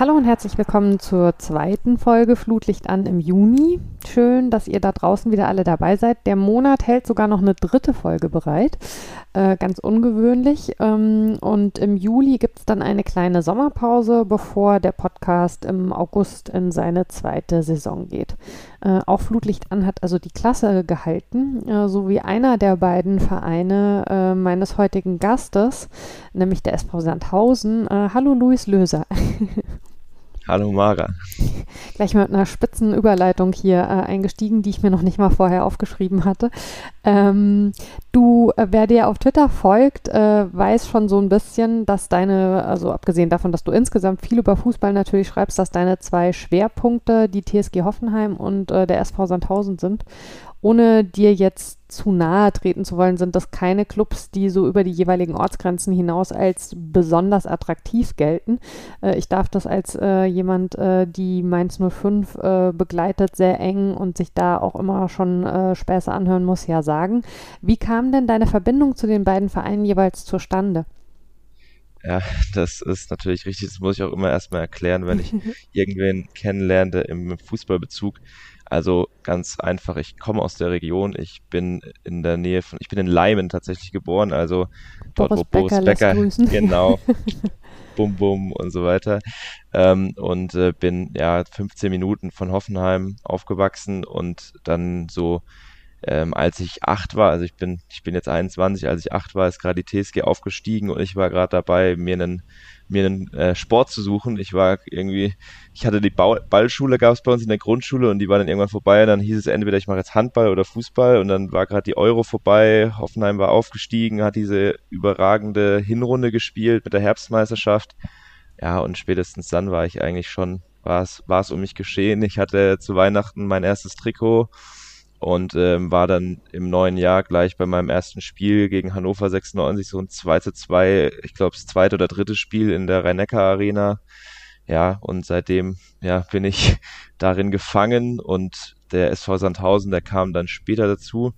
Hallo und herzlich willkommen zur zweiten Folge Flutlicht an im Juni. Schön, dass ihr da draußen wieder alle dabei seid. Der Monat hält sogar noch eine dritte Folge bereit. Äh, ganz ungewöhnlich. Ähm, und im Juli gibt es dann eine kleine Sommerpause, bevor der Podcast im August in seine zweite Saison geht. Äh, auch Flutlicht an hat also die Klasse gehalten, äh, so wie einer der beiden Vereine äh, meines heutigen Gastes, nämlich der SV Sandhausen. Äh, hallo Luis Löser. Hallo Mara. Gleich mit einer spitzen Überleitung hier äh, eingestiegen, die ich mir noch nicht mal vorher aufgeschrieben hatte. Ähm, du, äh, wer dir auf Twitter folgt, äh, weiß schon so ein bisschen, dass deine, also abgesehen davon, dass du insgesamt viel über Fußball natürlich schreibst, dass deine zwei Schwerpunkte die TSG Hoffenheim und äh, der SV Sandhausen sind ohne dir jetzt zu nahe treten zu wollen, sind das keine Clubs, die so über die jeweiligen Ortsgrenzen hinaus als besonders attraktiv gelten. Äh, ich darf das als äh, jemand, äh, die Mainz 05 äh, begleitet, sehr eng und sich da auch immer schon äh, Späße anhören muss, ja sagen. Wie kam denn deine Verbindung zu den beiden Vereinen jeweils zustande? Ja, das ist natürlich richtig. Das muss ich auch immer erstmal erklären, wenn ich irgendwen kennenlerne im Fußballbezug. Also ganz einfach, ich komme aus der Region, ich bin in der Nähe von, ich bin in Leimen tatsächlich geboren, also dort, Boris wo Boris Becker, Becker genau, Bum Bum und so weiter. Ähm, und äh, bin ja 15 Minuten von Hoffenheim aufgewachsen und dann so ähm, als ich acht war, also ich bin, ich bin jetzt 21, als ich acht war, ist gerade die TSG aufgestiegen und ich war gerade dabei, mir einen, mir einen äh, Sport zu suchen. Ich war irgendwie, ich hatte die Bau Ballschule, gab es bei uns in der Grundschule und die war dann irgendwann vorbei dann hieß es entweder ich mache jetzt Handball oder Fußball und dann war gerade die Euro vorbei, Hoffenheim war aufgestiegen, hat diese überragende Hinrunde gespielt mit der Herbstmeisterschaft. Ja, und spätestens dann war ich eigentlich schon, war es um mich geschehen. Ich hatte zu Weihnachten mein erstes Trikot und ähm, war dann im neuen Jahr gleich bei meinem ersten Spiel gegen Hannover 96 so ein 2 zu 2, ich glaube das zweite oder dritte Spiel in der Rhein-Neckar-Arena. Ja, und seitdem ja, bin ich darin gefangen und der SV Sandhausen, der kam dann später dazu.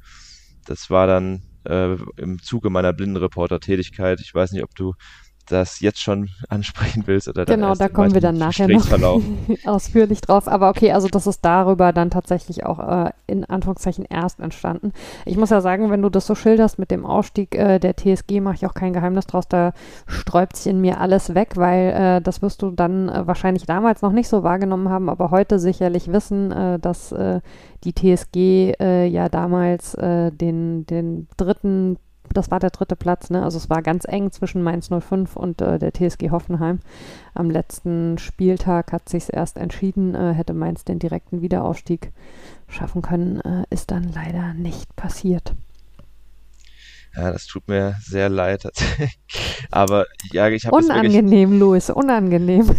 Das war dann äh, im Zuge meiner Blindenreporter-Tätigkeit. Ich weiß nicht, ob du das jetzt schon ansprechen willst oder Genau, da kommen wir dann nachher noch ausführlich drauf. Aber okay, also das ist darüber dann tatsächlich auch äh, in Anführungszeichen erst entstanden. Ich muss ja sagen, wenn du das so schilderst mit dem Ausstieg äh, der TSG, mache ich auch kein Geheimnis draus, da sträubt sich in mir alles weg, weil äh, das wirst du dann äh, wahrscheinlich damals noch nicht so wahrgenommen haben, aber heute sicherlich wissen, äh, dass äh, die TSG ja damals den, den dritten das war der dritte Platz, ne? Also es war ganz eng zwischen Mainz 05 und äh, der TSG Hoffenheim. Am letzten Spieltag hat sich erst entschieden, äh, hätte Mainz den direkten Wiederaufstieg schaffen können, äh, ist dann leider nicht passiert. Ja, das tut mir sehr leid. Aber ja, ich habe unangenehm, wirklich, Louis, unangenehm.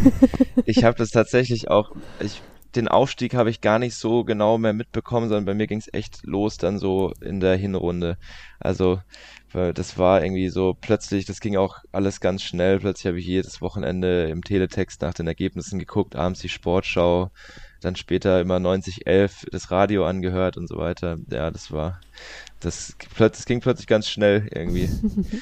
ich habe das tatsächlich auch. Ich den Aufstieg habe ich gar nicht so genau mehr mitbekommen, sondern bei mir ging es echt los dann so in der Hinrunde. Also das war irgendwie so plötzlich, das ging auch alles ganz schnell. Plötzlich habe ich jedes Wochenende im Teletext nach den Ergebnissen geguckt, abends die Sportschau, dann später immer 9011 das Radio angehört und so weiter. Ja, das war, das, das ging plötzlich ganz schnell irgendwie.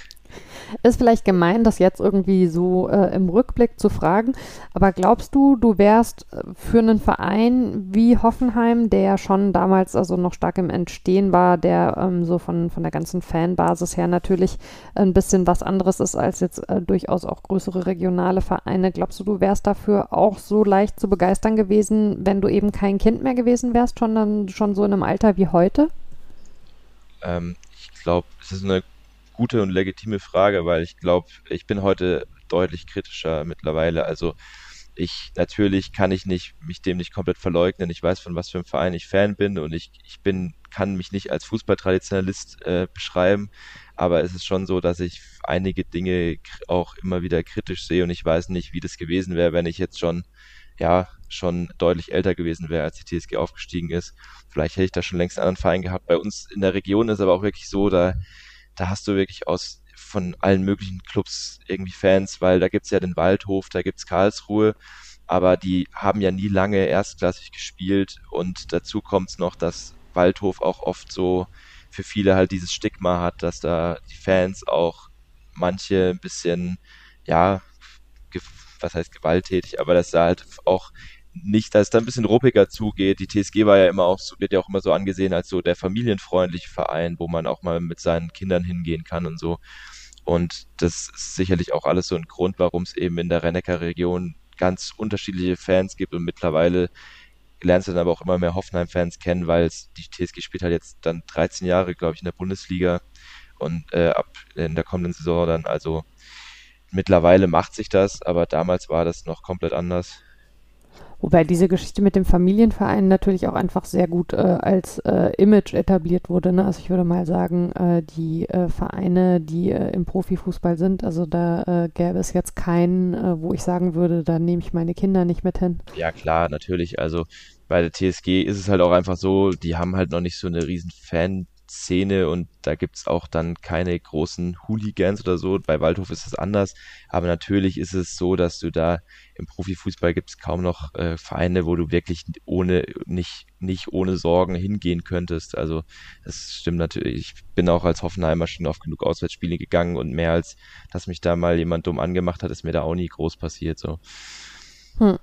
Ist vielleicht gemein, das jetzt irgendwie so äh, im Rückblick zu fragen, aber glaubst du, du wärst äh, für einen Verein wie Hoffenheim, der schon damals also noch stark im Entstehen war, der ähm, so von, von der ganzen Fanbasis her natürlich ein bisschen was anderes ist als jetzt äh, durchaus auch größere regionale Vereine, glaubst du, du wärst dafür auch so leicht zu begeistern gewesen, wenn du eben kein Kind mehr gewesen wärst, schon schon so in einem Alter wie heute? Ähm, ich glaube, es ist eine gute und legitime Frage, weil ich glaube, ich bin heute deutlich kritischer mittlerweile. Also ich natürlich kann ich nicht mich dem nicht komplett verleugnen. Ich weiß von was für einem Verein ich Fan bin und ich ich bin kann mich nicht als Fußballtraditionalist äh, beschreiben, aber es ist schon so, dass ich einige Dinge auch immer wieder kritisch sehe und ich weiß nicht, wie das gewesen wäre, wenn ich jetzt schon ja schon deutlich älter gewesen wäre, als die TSG aufgestiegen ist. Vielleicht hätte ich da schon längst einen anderen Verein gehabt. Bei uns in der Region ist aber auch wirklich so, da da hast du wirklich aus von allen möglichen Clubs irgendwie Fans, weil da gibt's ja den Waldhof, da gibt's Karlsruhe, aber die haben ja nie lange erstklassig gespielt und dazu kommt's noch, dass Waldhof auch oft so für viele halt dieses Stigma hat, dass da die Fans auch manche ein bisschen, ja, was heißt gewalttätig, aber dass da halt auch nicht, dass es da ein bisschen ruppiger zugeht. Die TSG war ja immer auch wird ja auch immer so angesehen als so der familienfreundliche Verein, wo man auch mal mit seinen Kindern hingehen kann und so. Und das ist sicherlich auch alles so ein Grund, warum es eben in der Rennecker Region ganz unterschiedliche Fans gibt und mittlerweile lernst du dann aber auch immer mehr Hoffenheim-Fans kennen, weil die TSG spielt halt jetzt dann 13 Jahre, glaube ich, in der Bundesliga und äh, ab in der kommenden Saison dann, also mittlerweile macht sich das, aber damals war das noch komplett anders. Wobei diese Geschichte mit dem Familienverein natürlich auch einfach sehr gut äh, als äh, Image etabliert wurde. Ne? Also ich würde mal sagen, äh, die äh, Vereine, die äh, im Profifußball sind, also da äh, gäbe es jetzt keinen, wo ich sagen würde, da nehme ich meine Kinder nicht mit hin. Ja klar, natürlich. Also bei der TSG ist es halt auch einfach so, die haben halt noch nicht so eine riesen Fan Szene und da gibt's auch dann keine großen Hooligans oder so. Bei Waldhof ist es anders, aber natürlich ist es so, dass du da im Profifußball gibt's kaum noch äh, Vereine, wo du wirklich ohne nicht nicht ohne Sorgen hingehen könntest. Also das stimmt natürlich. Ich bin auch als Hoffenheimer schon auf genug Auswärtsspiele gegangen und mehr als dass mich da mal jemand dumm angemacht hat, ist mir da auch nie groß passiert so. Hm.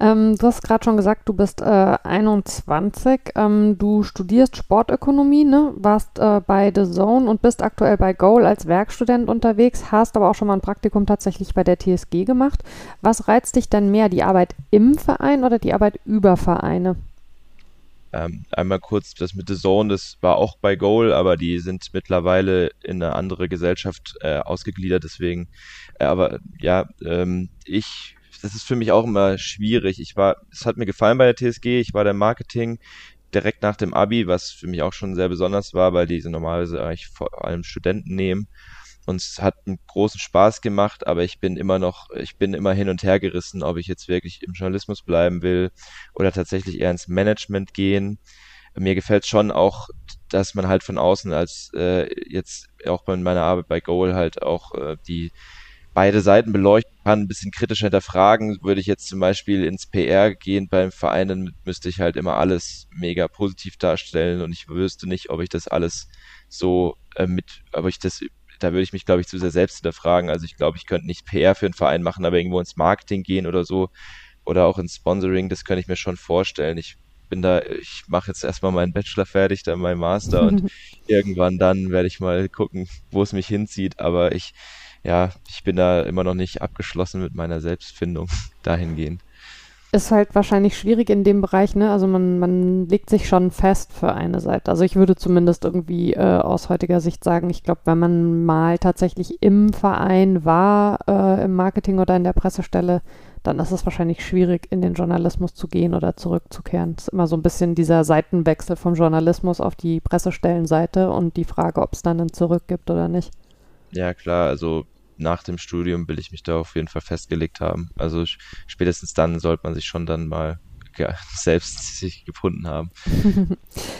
Ähm, du hast gerade schon gesagt, du bist äh, 21. Ähm, du studierst Sportökonomie, ne? warst äh, bei The Zone und bist aktuell bei Goal als Werkstudent unterwegs, hast aber auch schon mal ein Praktikum tatsächlich bei der TSG gemacht. Was reizt dich denn mehr, die Arbeit im Verein oder die Arbeit über Vereine? Ähm, einmal kurz das mit The Zone, das war auch bei Goal, aber die sind mittlerweile in eine andere Gesellschaft äh, ausgegliedert, deswegen, äh, aber ja, ähm, ich das ist für mich auch immer schwierig. Ich war, es hat mir gefallen bei der TSG, ich war der Marketing direkt nach dem Abi, was für mich auch schon sehr besonders war, weil diese normalerweise eigentlich vor allem Studenten nehmen. Und es hat einen großen Spaß gemacht, aber ich bin immer noch, ich bin immer hin und her gerissen, ob ich jetzt wirklich im Journalismus bleiben will oder tatsächlich eher ins Management gehen. Mir gefällt schon auch, dass man halt von außen als äh, jetzt auch bei meiner Arbeit bei Goal halt auch äh, die beide Seiten beleuchten kann, ein bisschen kritischer hinterfragen. Würde ich jetzt zum Beispiel ins PR gehen beim Verein, dann müsste ich halt immer alles mega positiv darstellen und ich wüsste nicht, ob ich das alles so äh, mit, ob ich das, da würde ich mich, glaube ich, zu sehr selbst hinterfragen. Also ich glaube, ich könnte nicht PR für einen Verein machen, aber irgendwo ins Marketing gehen oder so oder auch ins Sponsoring, das könnte ich mir schon vorstellen. Ich bin da, ich mache jetzt erstmal meinen Bachelor fertig, dann meinen Master und irgendwann dann werde ich mal gucken, wo es mich hinzieht. Aber ich, ja, ich bin da immer noch nicht abgeschlossen mit meiner Selbstfindung dahingehend. Ist halt wahrscheinlich schwierig in dem Bereich, ne? Also man, man legt sich schon fest für eine Seite. Also ich würde zumindest irgendwie äh, aus heutiger Sicht sagen, ich glaube, wenn man mal tatsächlich im Verein war, äh, im Marketing oder in der Pressestelle, dann ist es wahrscheinlich schwierig, in den Journalismus zu gehen oder zurückzukehren. Es ist immer so ein bisschen dieser Seitenwechsel vom Journalismus auf die Pressestellenseite und die Frage, ob es dann ein Zurück gibt oder nicht. Ja, klar, also nach dem Studium will ich mich da auf jeden Fall festgelegt haben. Also spätestens dann sollte man sich schon dann mal ja, selbst sich gefunden haben.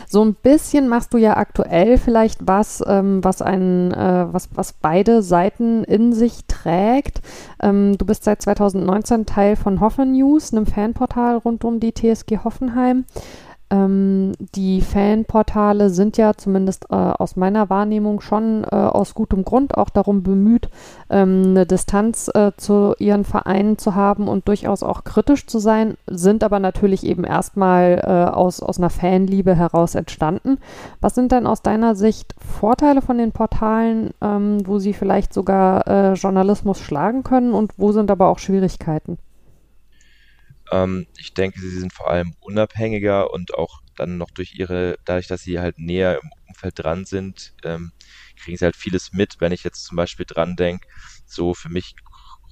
so ein bisschen machst du ja aktuell vielleicht was, ähm, was ein, äh, was, was beide Seiten in sich trägt. Ähm, du bist seit 2019 Teil von Hoffen News, einem Fanportal rund um die TSG Hoffenheim. Ähm, die Fanportale sind ja zumindest äh, aus meiner Wahrnehmung schon äh, aus gutem Grund auch darum bemüht, ähm, eine Distanz äh, zu ihren Vereinen zu haben und durchaus auch kritisch zu sein, sind aber natürlich eben erstmal äh, aus, aus einer Fanliebe heraus entstanden. Was sind denn aus deiner Sicht Vorteile von den Portalen, ähm, wo sie vielleicht sogar äh, Journalismus schlagen können und wo sind aber auch Schwierigkeiten? Ähm, ich denke, sie sind vor allem unabhängiger und auch dann noch durch ihre, dadurch, dass sie halt näher im Umfeld dran sind, ähm, kriegen sie halt vieles mit. Wenn ich jetzt zum Beispiel dran denke, so für mich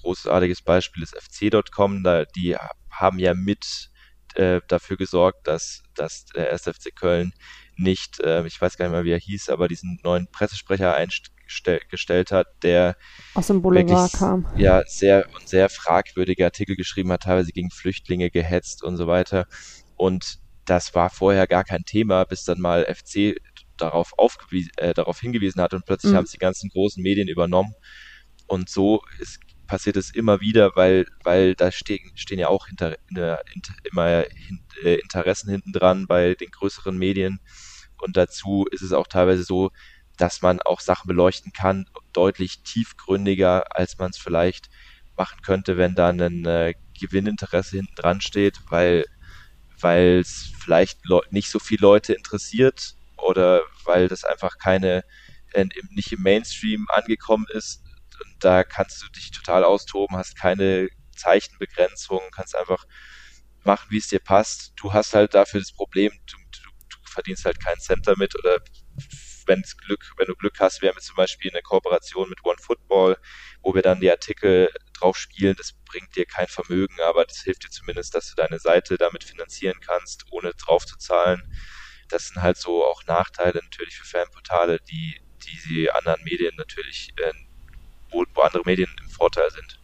großartiges Beispiel ist FC.com, da, die haben ja mit äh, dafür gesorgt, dass, dass der SFC Köln nicht, äh, ich weiß gar nicht mehr, wie er hieß, aber diesen neuen Pressesprecher einstellt gestellt hat, der aus dem Boulevard kam. Ja, sehr und sehr fragwürdige Artikel geschrieben hat, teilweise gegen Flüchtlinge gehetzt und so weiter. Und das war vorher gar kein Thema, bis dann mal FC darauf, äh, darauf hingewiesen hat und plötzlich mhm. haben es die ganzen großen Medien übernommen. Und so ist, passiert es immer wieder, weil, weil da stehen, stehen ja auch hinter, der, immer hin, äh, Interessen hinten dran bei den größeren Medien. Und dazu ist es auch teilweise so, dass man auch Sachen beleuchten kann, deutlich tiefgründiger, als man es vielleicht machen könnte, wenn da ein äh, Gewinninteresse hinten dran steht, weil weil es vielleicht nicht so viele Leute interessiert oder weil das einfach keine äh, nicht im Mainstream angekommen ist. Und da kannst du dich total austoben, hast keine Zeichenbegrenzung, kannst einfach machen, wie es dir passt. Du hast halt dafür das Problem, du, du, du verdienst halt keinen Cent damit oder wenn Glück, wenn du Glück hast, wir haben jetzt zum Beispiel eine Kooperation mit OneFootball, wo wir dann die Artikel drauf spielen. Das bringt dir kein Vermögen, aber das hilft dir zumindest, dass du deine Seite damit finanzieren kannst, ohne drauf zu zahlen. Das sind halt so auch Nachteile natürlich für Fanportale, die, die die anderen Medien natürlich, äh, wo, wo andere Medien im Vorteil sind.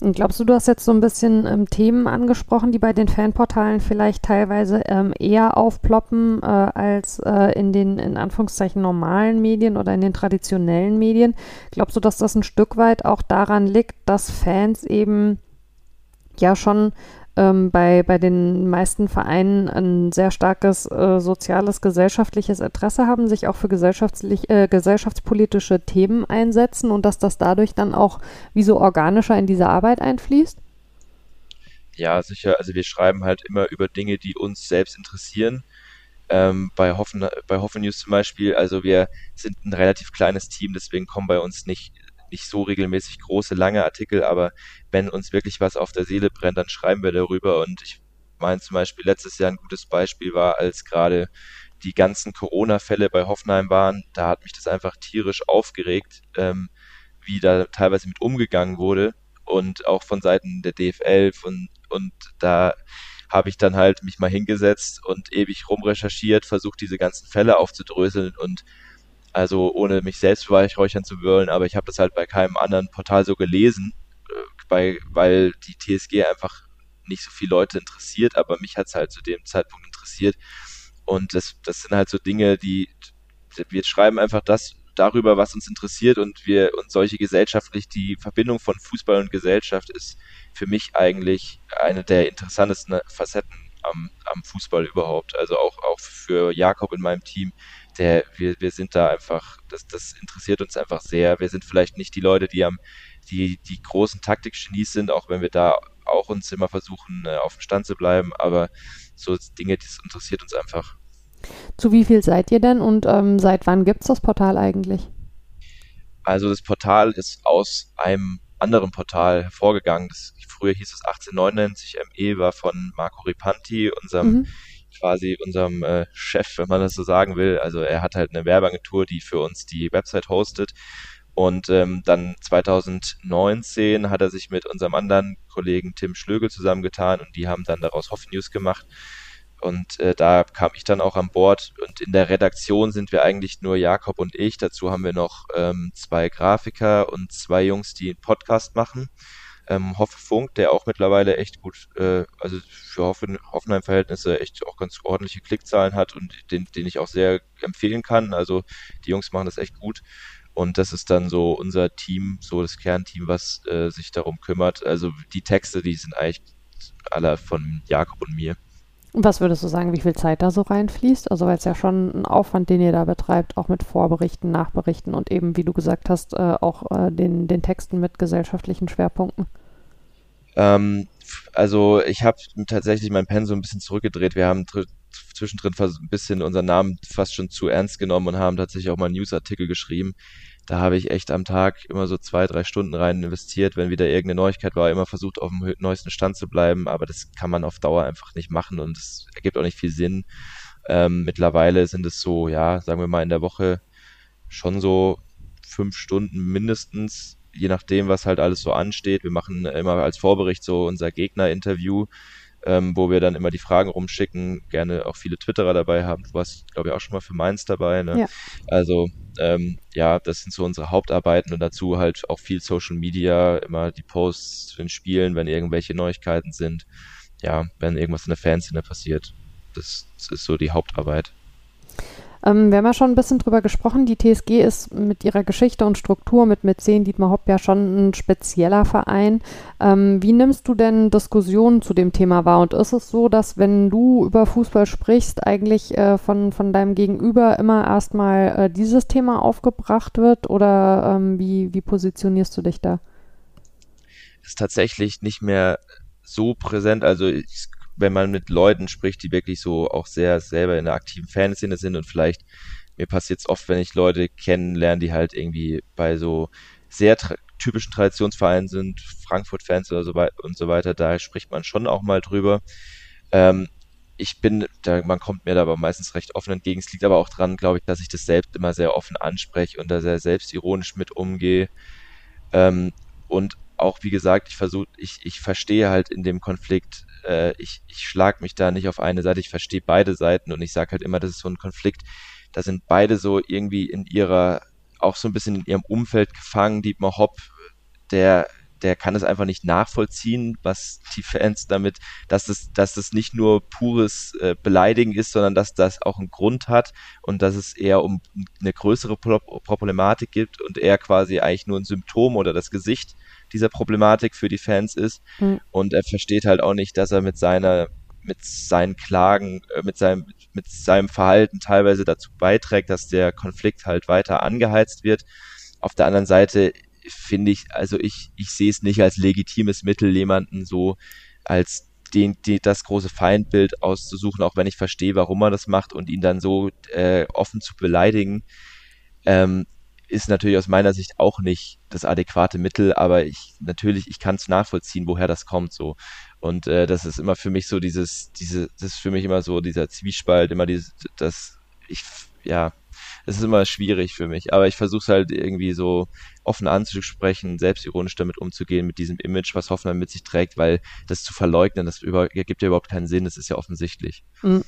Und glaubst du, du hast jetzt so ein bisschen ähm, Themen angesprochen, die bei den Fanportalen vielleicht teilweise ähm, eher aufploppen äh, als äh, in den in Anführungszeichen normalen Medien oder in den traditionellen Medien? Glaubst du, dass das ein Stück weit auch daran liegt, dass Fans eben ja schon ähm, bei, bei den meisten Vereinen ein sehr starkes äh, soziales, gesellschaftliches Interesse haben, sich auch für gesellschaftlich, äh, gesellschaftspolitische Themen einsetzen und dass das dadurch dann auch wie so organischer in diese Arbeit einfließt? Ja, sicher. Also wir schreiben halt immer über Dinge, die uns selbst interessieren. Ähm, bei, Hoffen, bei Hoffen News zum Beispiel, also wir sind ein relativ kleines Team, deswegen kommen bei uns nicht nicht so regelmäßig große, lange Artikel, aber wenn uns wirklich was auf der Seele brennt, dann schreiben wir darüber. Und ich meine zum Beispiel, letztes Jahr ein gutes Beispiel war, als gerade die ganzen Corona-Fälle bei Hoffenheim waren, da hat mich das einfach tierisch aufgeregt, ähm, wie da teilweise mit umgegangen wurde und auch von Seiten der DFL von, und da habe ich dann halt mich mal hingesetzt und ewig rumrecherchiert, versucht diese ganzen Fälle aufzudröseln und also ohne mich selbst beweihräuchern zu wollen, aber ich habe das halt bei keinem anderen Portal so gelesen, äh, bei, weil die TSG einfach nicht so viele Leute interessiert, aber mich hat es halt zu dem Zeitpunkt interessiert. Und das, das sind halt so Dinge, die wir schreiben einfach das darüber, was uns interessiert und wir und solche gesellschaftlich die Verbindung von Fußball und Gesellschaft ist für mich eigentlich eine der interessantesten Facetten am, am Fußball überhaupt. Also auch, auch für Jakob in meinem Team, der, wir, wir sind da einfach, das, das interessiert uns einfach sehr. Wir sind vielleicht nicht die Leute, die am, die, die großen Taktikgenies sind, auch wenn wir da auch uns immer versuchen, äh, auf dem Stand zu bleiben, aber so Dinge, das interessiert uns einfach. Zu wie viel seid ihr denn und ähm, seit wann gibt es das Portal eigentlich? Also das Portal ist aus einem anderen Portal hervorgegangen. Das, früher hieß es 1899, ME war von Marco Ripanti, unserem mhm quasi unserem äh, Chef, wenn man das so sagen will. Also er hat halt eine Werbeagentur, die für uns die Website hostet. Und ähm, dann 2019 hat er sich mit unserem anderen Kollegen Tim Schlögel zusammengetan und die haben dann daraus Hoff News gemacht. Und äh, da kam ich dann auch an Bord und in der Redaktion sind wir eigentlich nur Jakob und ich. Dazu haben wir noch ähm, zwei Grafiker und zwei Jungs, die einen Podcast machen ähm, Hoffefunk, der auch mittlerweile echt gut, äh, also für Hoffen, Hoffenheim-Verhältnisse echt auch ganz ordentliche Klickzahlen hat und den, den ich auch sehr empfehlen kann. Also die Jungs machen das echt gut. Und das ist dann so unser Team, so das Kernteam, was äh, sich darum kümmert. Also die Texte, die sind eigentlich alle von Jakob und mir. Was würdest du sagen, wie viel Zeit da so reinfließt? Also, weil es ja schon ein Aufwand, den ihr da betreibt, auch mit Vorberichten, Nachberichten und eben, wie du gesagt hast, äh, auch äh, den, den Texten mit gesellschaftlichen Schwerpunkten. Ähm, also, ich habe tatsächlich mein Pen so ein bisschen zurückgedreht. Wir haben zwischendrin ein bisschen unseren Namen fast schon zu ernst genommen und haben tatsächlich auch mal Newsartikel geschrieben da habe ich echt am Tag immer so zwei, drei Stunden rein investiert, wenn wieder irgendeine Neuigkeit war, immer versucht, auf dem neuesten Stand zu bleiben, aber das kann man auf Dauer einfach nicht machen und es ergibt auch nicht viel Sinn. Ähm, mittlerweile sind es so, ja, sagen wir mal in der Woche schon so fünf Stunden mindestens, je nachdem, was halt alles so ansteht. Wir machen immer als Vorbericht so unser Gegner-Interview ähm, wo wir dann immer die Fragen rumschicken, gerne auch viele Twitterer dabei haben. Du warst, glaube ich, auch schon mal für Mainz dabei. Ne? Ja. Also ähm, ja, das sind so unsere Hauptarbeiten und dazu halt auch viel Social Media, immer die Posts zu den Spielen, wenn irgendwelche Neuigkeiten sind. Ja, wenn irgendwas in der Fanszene passiert. Das, das ist so die Hauptarbeit. Ähm, wir haben ja schon ein bisschen drüber gesprochen. Die TSG ist mit ihrer Geschichte und Struktur mit Mäzen Dietmar Hopp ja schon ein spezieller Verein. Ähm, wie nimmst du denn Diskussionen zu dem Thema wahr? Und ist es so, dass wenn du über Fußball sprichst, eigentlich äh, von, von deinem Gegenüber immer erstmal äh, dieses Thema aufgebracht wird? Oder ähm, wie, wie positionierst du dich da? ist tatsächlich nicht mehr so präsent. Also ich, wenn man mit Leuten spricht, die wirklich so auch sehr selber in der aktiven Fanszene sind und vielleicht mir passiert es oft, wenn ich Leute kennenlerne, die halt irgendwie bei so sehr tra typischen Traditionsvereinen sind, Frankfurt-Fans oder so weiter und so weiter, da spricht man schon auch mal drüber. Ähm, ich bin, da, man kommt mir da aber meistens recht offen entgegen. Es liegt aber auch dran, glaube ich, dass ich das selbst immer sehr offen anspreche und da sehr selbstironisch mit umgehe. Ähm, und auch, wie gesagt, ich versuche, ich, ich verstehe halt in dem Konflikt, äh, ich, ich schlag mich da nicht auf eine Seite, ich verstehe beide Seiten und ich sage halt immer, das ist so ein Konflikt, da sind beide so irgendwie in ihrer, auch so ein bisschen in ihrem Umfeld gefangen. Dietmar Hopp, der der kann es einfach nicht nachvollziehen, was die Fans damit, dass es, dass es nicht nur pures äh, Beleidigen ist, sondern dass das auch einen Grund hat und dass es eher um eine größere Pro Problematik gibt und er quasi eigentlich nur ein Symptom oder das Gesicht dieser Problematik für die Fans ist. Mhm. Und er versteht halt auch nicht, dass er mit seiner mit seinen Klagen, äh, mit seinem, mit seinem Verhalten teilweise dazu beiträgt, dass der Konflikt halt weiter angeheizt wird. Auf der anderen Seite finde ich, also ich, ich sehe es nicht als legitimes Mittel, jemanden so als den, die, das große Feindbild auszusuchen, auch wenn ich verstehe, warum er das macht und ihn dann so äh, offen zu beleidigen, ähm, ist natürlich aus meiner Sicht auch nicht das adäquate Mittel, aber ich natürlich, ich kann es nachvollziehen, woher das kommt so. Und äh, das ist immer für mich so dieses, diese, das ist für mich immer so dieser Zwiespalt, immer dieses, das, ich, ja, es ist immer schwierig für mich, aber ich versuche es halt irgendwie so offen anzusprechen, selbstironisch damit umzugehen, mit diesem Image, was Hoffenheim mit sich trägt, weil das zu verleugnen, das über, gibt ja überhaupt keinen Sinn, das ist ja offensichtlich. Mhm.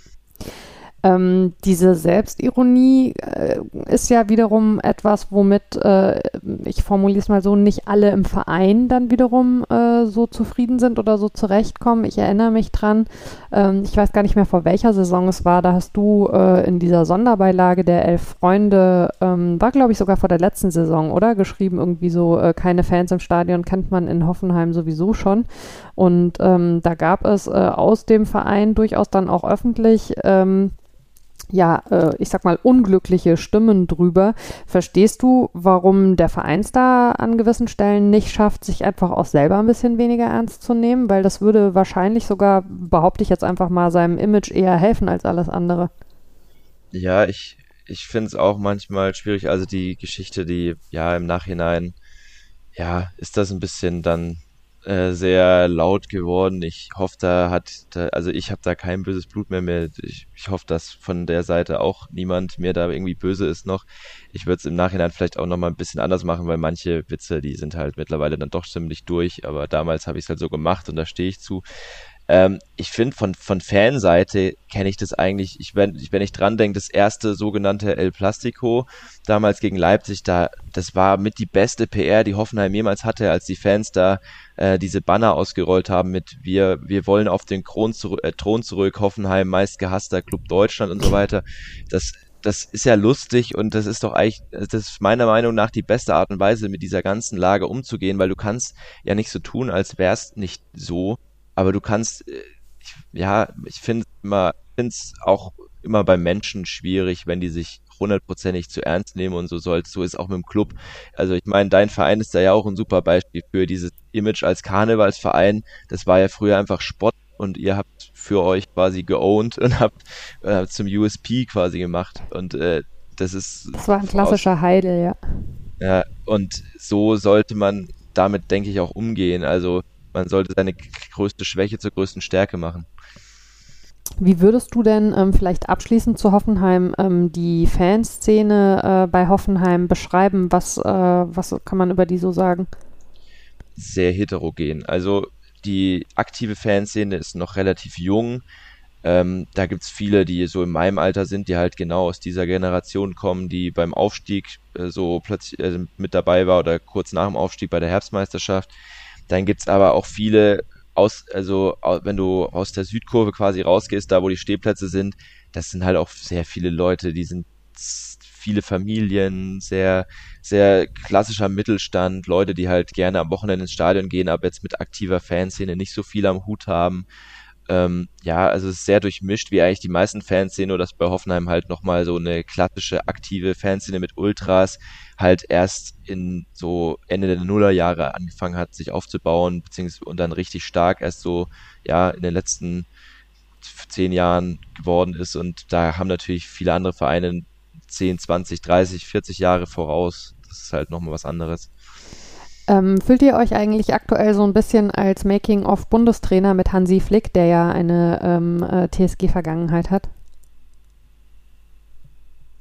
Ähm, diese Selbstironie äh, ist ja wiederum etwas, womit, äh, ich formuliere es mal so, nicht alle im Verein dann wiederum äh, so zufrieden sind oder so zurechtkommen. Ich erinnere mich dran, ähm, ich weiß gar nicht mehr vor welcher Saison es war, da hast du äh, in dieser Sonderbeilage der Elf Freunde, ähm, war glaube ich sogar vor der letzten Saison, oder? Geschrieben irgendwie so, äh, keine Fans im Stadion kennt man in Hoffenheim sowieso schon. Und ähm, da gab es äh, aus dem Verein durchaus dann auch öffentlich ähm, ja, äh, ich sag mal, unglückliche Stimmen drüber. Verstehst du, warum der Vereinsstar an gewissen Stellen nicht schafft, sich einfach auch selber ein bisschen weniger ernst zu nehmen? Weil das würde wahrscheinlich sogar, behaupte ich jetzt einfach mal, seinem Image eher helfen als alles andere. Ja, ich, ich finde es auch manchmal schwierig. Also die Geschichte, die ja im Nachhinein, ja, ist das ein bisschen dann äh, sehr laut geworden. Ich hoffe, da hat, da, also ich habe da kein böses Blut mehr mehr. Ich, ich hoffe, dass von der Seite auch niemand mir da irgendwie böse ist noch. Ich würde es im Nachhinein vielleicht auch nochmal ein bisschen anders machen, weil manche Witze, die sind halt mittlerweile dann doch ziemlich durch, aber damals habe ich es halt so gemacht und da stehe ich zu. Ähm, ich finde, von, von Fanseite kenne ich das eigentlich, ich, wenn, wenn ich dran denke, das erste sogenannte El Plastico, damals gegen Leipzig, da, das war mit die beste PR, die Hoffenheim jemals hatte, als die Fans da äh, diese Banner ausgerollt haben mit wir, wir wollen auf den Kron zurück, äh, Thron zurück, Hoffenheim meist gehasster Club Deutschland und so weiter. Das, das ist ja lustig und das ist doch eigentlich, das ist meiner Meinung nach die beste Art und Weise, mit dieser ganzen Lage umzugehen, weil du kannst ja nicht so tun, als wär's nicht so aber du kannst, äh, ich, ja, ich finde immer, finde es auch immer bei Menschen schwierig, wenn die sich hundertprozentig zu ernst nehmen und so soll, so ist auch mit dem Club. Also ich meine, dein Verein ist da ja auch ein super Beispiel für dieses Image als Karnevalsverein. Das war ja früher einfach Spott und ihr habt für euch quasi geowned und habt äh, zum USP quasi gemacht und äh, das ist. Das war ein klassischer Heidel, ja. Ja, und so sollte man damit, denke ich, auch umgehen. Also man sollte seine größte Schwäche zur größten Stärke machen. Wie würdest du denn ähm, vielleicht abschließend zu Hoffenheim ähm, die Fanszene äh, bei Hoffenheim beschreiben? Was, äh, was kann man über die so sagen? Sehr heterogen. Also die aktive Fanszene ist noch relativ jung. Ähm, da gibt es viele, die so in meinem Alter sind, die halt genau aus dieser Generation kommen, die beim Aufstieg äh, so plötzlich äh, mit dabei war oder kurz nach dem Aufstieg bei der Herbstmeisterschaft. Dann gibt's aber auch viele aus, also wenn du aus der Südkurve quasi rausgehst, da wo die Stehplätze sind, das sind halt auch sehr viele Leute, die sind viele Familien, sehr, sehr klassischer Mittelstand, Leute, die halt gerne am Wochenende ins Stadion gehen, aber jetzt mit aktiver Fanszene nicht so viel am Hut haben. Ähm, ja, also es ist sehr durchmischt, wie eigentlich die meisten Fans sehen, nur dass bei Hoffenheim halt nochmal so eine klassische, aktive Fanszene mit Ultras halt erst in so Ende der Nullerjahre angefangen hat, sich aufzubauen, beziehungsweise und dann richtig stark erst so, ja, in den letzten zehn Jahren geworden ist und da haben natürlich viele andere Vereine 10, 20, 30, 40 Jahre voraus. Das ist halt nochmal was anderes. Ähm, fühlt ihr euch eigentlich aktuell so ein bisschen als Making-of-Bundestrainer mit Hansi Flick, der ja eine ähm, äh, TSG-Vergangenheit hat?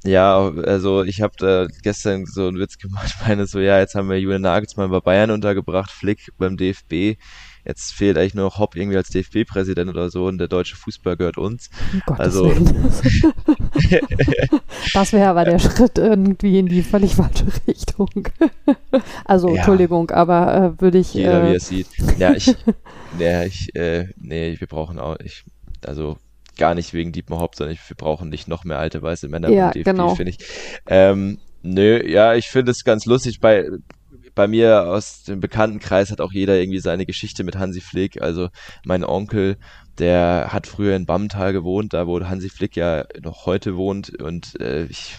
Ja, also ich habe gestern so einen Witz gemacht, meine so, ja, jetzt haben wir Julian Nagelsmann bei Bayern untergebracht, Flick beim DFB. Jetzt fehlt eigentlich nur noch Hopp irgendwie als DFB-Präsident oder so und der deutsche Fußball gehört uns. Um also das wäre aber der Schritt irgendwie in die völlig falsche Richtung. also ja. Entschuldigung, aber äh, würde ich. Jeder äh, wie es sieht. Ja, ich, ja, ich, äh, nee, wir brauchen auch, ich, also gar nicht wegen Dietmar Hopp, sondern wir brauchen nicht noch mehr alte weiße Männer ja, DFB, genau. finde ich. Ähm, nö, ja, ich finde es ganz lustig bei bei mir aus dem Bekanntenkreis hat auch jeder irgendwie seine Geschichte mit Hansi Flick. Also mein Onkel, der hat früher in Bammental gewohnt, da wo Hansi Flick ja noch heute wohnt und äh, ich,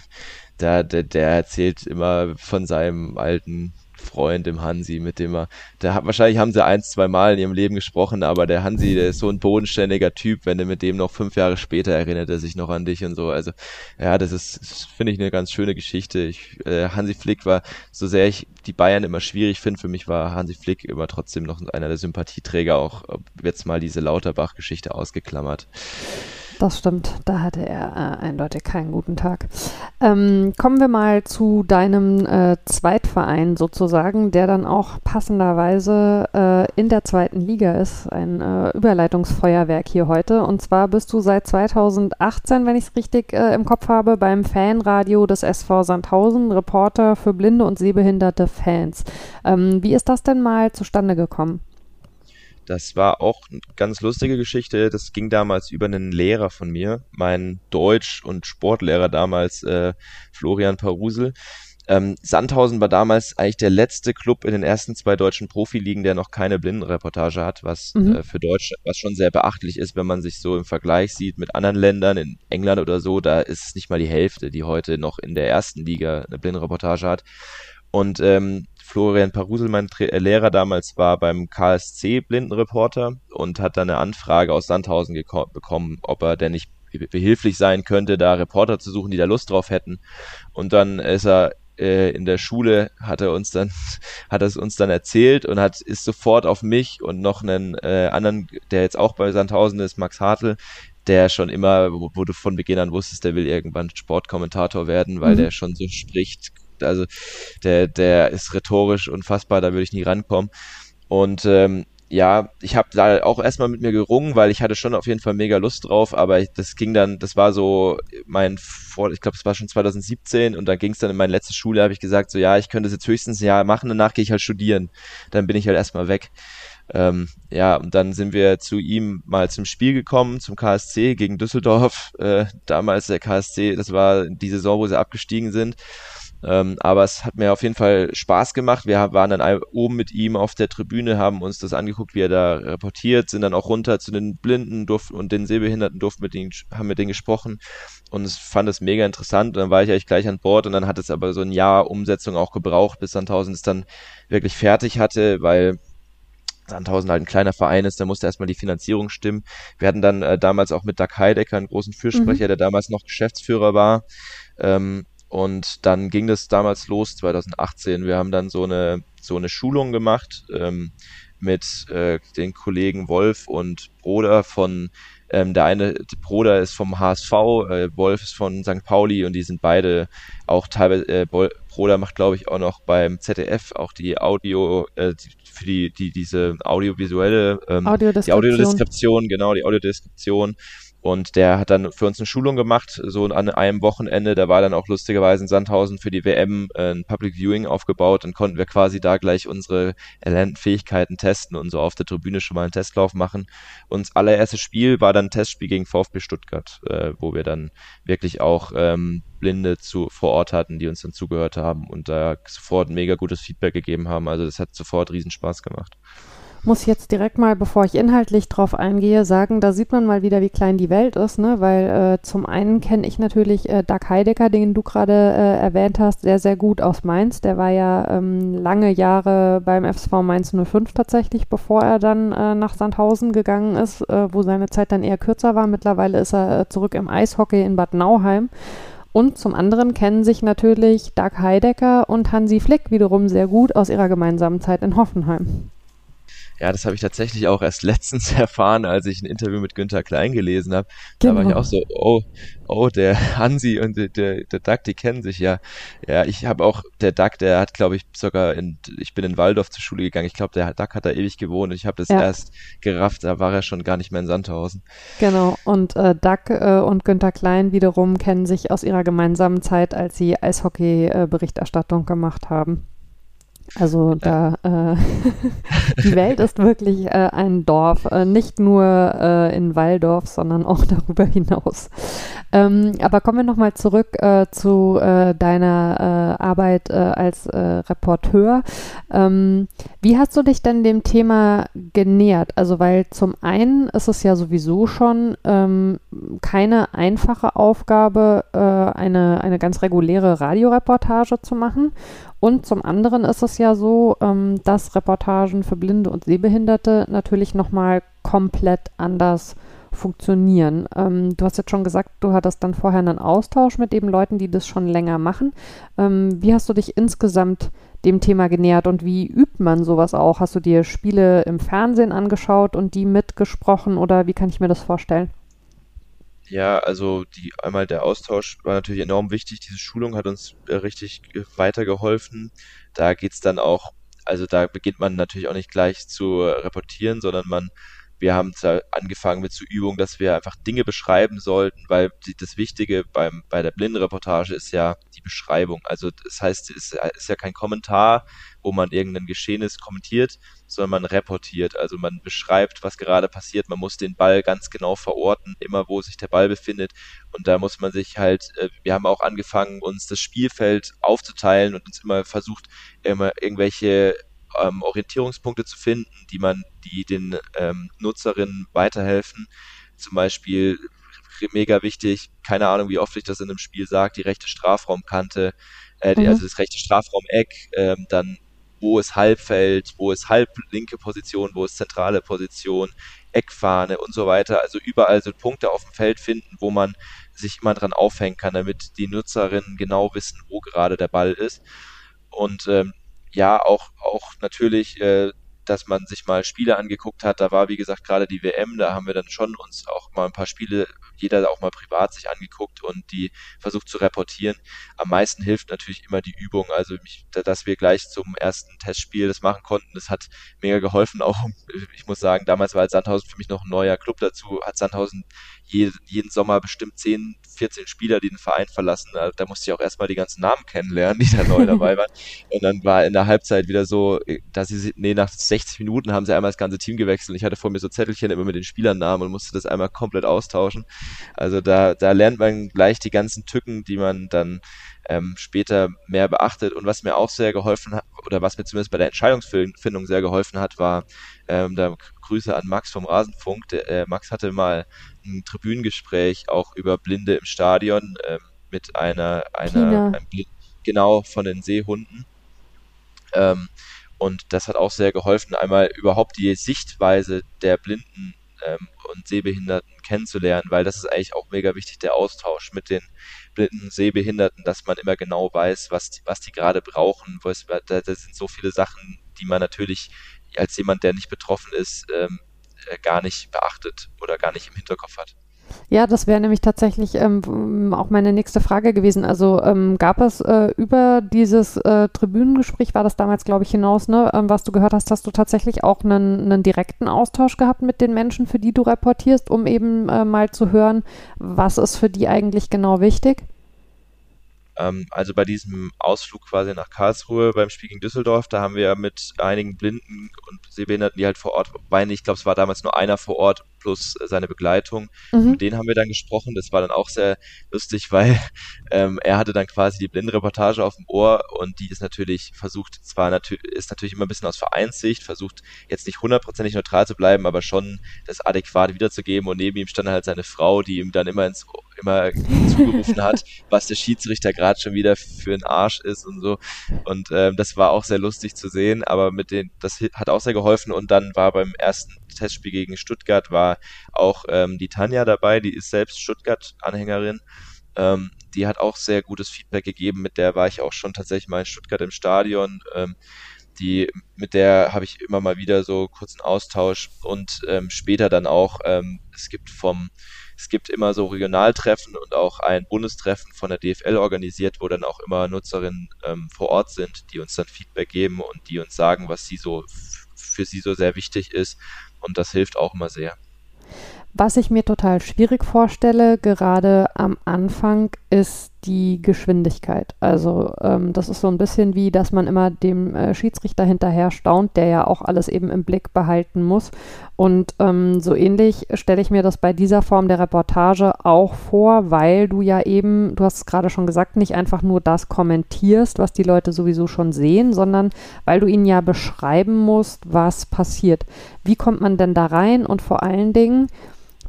der, der, der erzählt immer von seinem alten Freund, dem Hansi, mit dem er, der hat, wahrscheinlich haben sie ein, zwei Mal in ihrem Leben gesprochen, aber der Hansi, der ist so ein bodenständiger Typ, wenn du mit dem noch fünf Jahre später erinnert er sich noch an dich und so. Also, ja, das ist, finde ich, eine ganz schöne Geschichte. Ich, äh, Hansi Flick war, so sehr ich die Bayern immer schwierig finde, für mich war Hansi Flick immer trotzdem noch einer der Sympathieträger, auch jetzt mal diese Lauterbach-Geschichte ausgeklammert. Das stimmt, da hatte er äh, eindeutig keinen guten Tag. Ähm, kommen wir mal zu deinem äh, Zweitverein sozusagen, der dann auch passenderweise äh, in der zweiten Liga ist. Ein äh, Überleitungsfeuerwerk hier heute. Und zwar bist du seit 2018, wenn ich es richtig äh, im Kopf habe, beim Fanradio des SV Sandhausen, Reporter für blinde und sehbehinderte Fans. Ähm, wie ist das denn mal zustande gekommen? Das war auch eine ganz lustige Geschichte. Das ging damals über einen Lehrer von mir, mein Deutsch- und Sportlehrer damals, äh, Florian Parusel. Ähm, Sandhausen war damals eigentlich der letzte Club in den ersten zwei deutschen Profiligen, der noch keine Blindenreportage hat, was mhm. äh, für Deutschland, was schon sehr beachtlich ist, wenn man sich so im Vergleich sieht mit anderen Ländern, in England oder so, da ist es nicht mal die Hälfte, die heute noch in der ersten Liga eine Blindenreportage hat. Und ähm, Florian Parusel, mein Tra äh, Lehrer damals, war beim KSC Blindenreporter und hat dann eine Anfrage aus Sandhausen bekommen, ob er denn nicht behilflich sein könnte, da Reporter zu suchen, die da Lust drauf hätten. Und dann ist er äh, in der Schule, hat er uns dann, hat er es uns dann erzählt und hat ist sofort auf mich und noch einen äh, anderen, der jetzt auch bei Sandhausen ist, Max Hartl, der schon immer, wo, wo, du von Beginn an wusstest, der will irgendwann Sportkommentator werden, weil mhm. der schon so spricht, also der, der ist rhetorisch unfassbar, da würde ich nie rankommen. Und ähm, ja, ich habe da auch erstmal mit mir gerungen, weil ich hatte schon auf jeden Fall mega Lust drauf, aber das ging dann, das war so mein ich glaube, es war schon 2017 und dann ging es dann in meine letzte Schule, habe ich gesagt, so ja, ich könnte es jetzt höchstens ein Jahr machen, danach gehe ich halt studieren. Dann bin ich halt erstmal weg. Ähm, ja, und dann sind wir zu ihm mal zum Spiel gekommen, zum KSC gegen Düsseldorf. Äh, damals der KSC, das war die Saison, wo sie abgestiegen sind. Ähm, aber es hat mir auf jeden Fall Spaß gemacht. Wir waren dann oben mit ihm auf der Tribüne, haben uns das angeguckt, wie er da reportiert, sind dann auch runter zu den Blinden durften, und den Sehbehinderten, durften mit denen, haben mit denen gesprochen und es fand es mega interessant. Und dann war ich eigentlich gleich an Bord und dann hat es aber so ein Jahr Umsetzung auch gebraucht, bis Sandhausen es dann wirklich fertig hatte, weil Sandhausen halt ein kleiner Verein ist, da musste erstmal die Finanzierung stimmen. Wir hatten dann äh, damals auch mit Doug Heidecker einen großen Fürsprecher, mhm. der damals noch Geschäftsführer war. Ähm, und dann ging das damals los, 2018. Wir haben dann so eine, so eine Schulung gemacht ähm, mit äh, den Kollegen Wolf und Broder von, ähm, der eine Broder ist vom HSV, äh, Wolf ist von St. Pauli und die sind beide auch teilweise, äh, Broder macht glaube ich auch noch beim ZDF auch die Audio, äh, die, für die, die diese audiovisuelle ähm, Audiodeskription. die Audiodeskription, genau, die Audiodeskription und der hat dann für uns eine Schulung gemacht, so an einem Wochenende. Da war dann auch lustigerweise in Sandhausen für die WM äh, ein Public Viewing aufgebaut. Dann konnten wir quasi da gleich unsere erlernten Fähigkeiten testen und so auf der Tribüne schon mal einen Testlauf machen. Und das allererstes Spiel war dann ein Testspiel gegen VfB Stuttgart, äh, wo wir dann wirklich auch ähm, Blinde zu, vor Ort hatten, die uns dann zugehört haben und da sofort ein mega gutes Feedback gegeben haben. Also das hat sofort riesen Spaß gemacht. Muss jetzt direkt mal, bevor ich inhaltlich drauf eingehe, sagen, da sieht man mal wieder, wie klein die Welt ist, ne? Weil äh, zum einen kenne ich natürlich äh, Doug Heidecker, den du gerade äh, erwähnt hast, sehr, sehr gut aus Mainz. Der war ja ähm, lange Jahre beim FSV Mainz 05 tatsächlich, bevor er dann äh, nach Sandhausen gegangen ist, äh, wo seine Zeit dann eher kürzer war. Mittlerweile ist er äh, zurück im Eishockey in Bad Nauheim. Und zum anderen kennen sich natürlich Doug Heidecker und Hansi Flick wiederum sehr gut aus ihrer gemeinsamen Zeit in Hoffenheim. Ja, das habe ich tatsächlich auch erst letztens erfahren, als ich ein Interview mit Günther Klein gelesen habe. Genau. Da war ich genau. auch so, oh, oh, der Hansi und der, der, der Duck, die kennen sich ja. Ja, ich habe auch, der Duck, der hat, glaube ich, sogar in, ich bin in Waldorf zur Schule gegangen. Ich glaube, der Duck hat da ewig gewohnt und ich habe das ja. erst gerafft, da war er schon gar nicht mehr in Sandhausen. Genau, und äh, Duck äh, und Günther Klein wiederum kennen sich aus ihrer gemeinsamen Zeit, als sie Eishockey-Berichterstattung äh, gemacht haben. Also da, äh, die Welt ist wirklich äh, ein Dorf, äh, nicht nur äh, in Waldorf, sondern auch darüber hinaus. Ähm, aber kommen wir nochmal zurück äh, zu äh, deiner Arbeit als Reporteur. Ähm, wie hast du dich denn dem Thema genähert? Also weil zum einen ist es ja sowieso schon ähm, keine einfache Aufgabe, eine, eine ganz reguläre Radioreportage zu machen. Und zum anderen ist es ja so, ähm, dass Reportagen für Blinde und Sehbehinderte natürlich nochmal komplett anders funktionieren. Ähm, du hast jetzt schon gesagt, du hattest dann vorher einen Austausch mit eben Leuten, die das schon länger machen. Ähm, wie hast du dich insgesamt dem Thema genähert und wie übt man sowas auch? Hast du dir Spiele im Fernsehen angeschaut und die mitgesprochen oder wie kann ich mir das vorstellen? Ja, also die einmal der Austausch war natürlich enorm wichtig. Diese Schulung hat uns äh, richtig weitergeholfen. Da geht's dann auch, also da beginnt man natürlich auch nicht gleich zu reportieren, sondern man wir haben angefangen mit zur Übung, dass wir einfach Dinge beschreiben sollten, weil das Wichtige beim, bei der Blindenreportage ist ja die Beschreibung. Also das heißt, es ist ja kein Kommentar, wo man irgendein Geschehnis kommentiert, sondern man reportiert. Also man beschreibt, was gerade passiert. Man muss den Ball ganz genau verorten, immer wo sich der Ball befindet. Und da muss man sich halt, äh, wir haben auch angefangen, uns das Spielfeld aufzuteilen und uns immer versucht, immer irgendwelche ähm, Orientierungspunkte zu finden, die man, die den ähm, Nutzerinnen weiterhelfen. Zum Beispiel mega wichtig, keine Ahnung, wie oft ich das in einem Spiel sage, die rechte Strafraumkante, äh, mhm. also das rechte Strafraumeck, ähm, dann wo ist Halbfeld, wo ist halblinke Position, wo ist zentrale Position, Eckfahne und so weiter. Also überall so Punkte auf dem Feld finden, wo man sich immer dran aufhängen kann, damit die Nutzerinnen genau wissen, wo gerade der Ball ist. Und ähm, ja, auch, auch natürlich, äh, dass man sich mal Spiele angeguckt hat. Da war, wie gesagt, gerade die WM, da haben wir dann schon uns auch mal ein paar Spiele, jeder auch mal privat sich angeguckt und die versucht zu reportieren. Am meisten hilft natürlich immer die Übung. Also, mich, dass wir gleich zum ersten Testspiel das machen konnten, das hat mega geholfen. Auch, ich muss sagen, damals war halt Sandhausen für mich noch ein neuer Club dazu, hat Sandhausen jeden, jeden Sommer bestimmt 10, 14 Spieler, die den Verein verlassen. Da, musste ich auch erstmal die ganzen Namen kennenlernen, die da neu dabei waren. Und dann war in der Halbzeit wieder so, dass sie, nee, nach 60 Minuten haben sie einmal das ganze Team gewechselt. Ich hatte vor mir so Zettelchen immer mit den Spielernamen und musste das einmal komplett austauschen. Also da, da lernt man gleich die ganzen Tücken, die man dann ähm, später mehr beachtet. Und was mir auch sehr geholfen hat, oder was mir zumindest bei der Entscheidungsfindung sehr geholfen hat, war, ähm, da Grüße an Max vom Rasenfunk. Der, äh, Max hatte mal ein Tribünengespräch auch über Blinde im Stadion äh, mit einer, einer Blind, genau von den Seehunden. Ähm, und das hat auch sehr geholfen, einmal überhaupt die Sichtweise der Blinden ähm, und Sehbehinderten kennenzulernen, weil das ist eigentlich auch mega wichtig, der Austausch mit den blinden Sehbehinderten, dass man immer genau weiß, was die, was die gerade brauchen. Das sind so viele Sachen, die man natürlich als jemand, der nicht betroffen ist, ähm, äh, gar nicht beachtet oder gar nicht im Hinterkopf hat. Ja, das wäre nämlich tatsächlich ähm, auch meine nächste Frage gewesen. Also ähm, gab es äh, über dieses äh, Tribünengespräch, war das damals, glaube ich, hinaus, ne, ähm, was du gehört hast, hast du tatsächlich auch einen, einen, direkten Austausch gehabt mit den Menschen, für die du reportierst, um eben äh, mal zu hören, was ist für die eigentlich genau wichtig? Ähm, also bei diesem Ausflug quasi nach Karlsruhe beim Spiel gegen Düsseldorf, da haben wir mit einigen Blinden und Sehbehinderten, die halt vor Ort waren, ich glaube, es war damals nur einer vor Ort plus seine Begleitung. Mhm. Mit denen haben wir dann gesprochen. Das war dann auch sehr lustig, weil ähm, er hatte dann quasi die Blindenreportage auf dem Ohr und die ist natürlich versucht, zwar natürlich ist natürlich immer ein bisschen aus Vereinssicht, versucht jetzt nicht hundertprozentig neutral zu bleiben, aber schon das adäquat wiederzugeben und neben ihm stand halt seine Frau, die ihm dann immer ins immer zugerufen hat, was der Schiedsrichter gerade schon wieder für ein Arsch ist und so. Und ähm, das war auch sehr lustig zu sehen, aber mit den, das hat auch sehr geholfen. Und dann war beim ersten Testspiel gegen Stuttgart war auch ähm, die Tanja dabei, die ist selbst Stuttgart-Anhängerin. Ähm, die hat auch sehr gutes Feedback gegeben. Mit der war ich auch schon tatsächlich mal in Stuttgart im Stadion. Ähm, die, mit der habe ich immer mal wieder so kurzen Austausch und ähm, später dann auch, ähm, es gibt vom es gibt immer so Regionaltreffen und auch ein Bundestreffen von der DFL organisiert, wo dann auch immer Nutzerinnen ähm, vor Ort sind, die uns dann Feedback geben und die uns sagen, was sie so für sie so sehr wichtig ist. Und das hilft auch immer sehr. Was ich mir total schwierig vorstelle, gerade am Anfang, ist die Geschwindigkeit. Also ähm, das ist so ein bisschen wie, dass man immer dem äh, Schiedsrichter hinterher staunt, der ja auch alles eben im Blick behalten muss. Und ähm, so ähnlich stelle ich mir das bei dieser Form der Reportage auch vor, weil du ja eben, du hast es gerade schon gesagt, nicht einfach nur das kommentierst, was die Leute sowieso schon sehen, sondern weil du ihnen ja beschreiben musst, was passiert. Wie kommt man denn da rein und vor allen Dingen,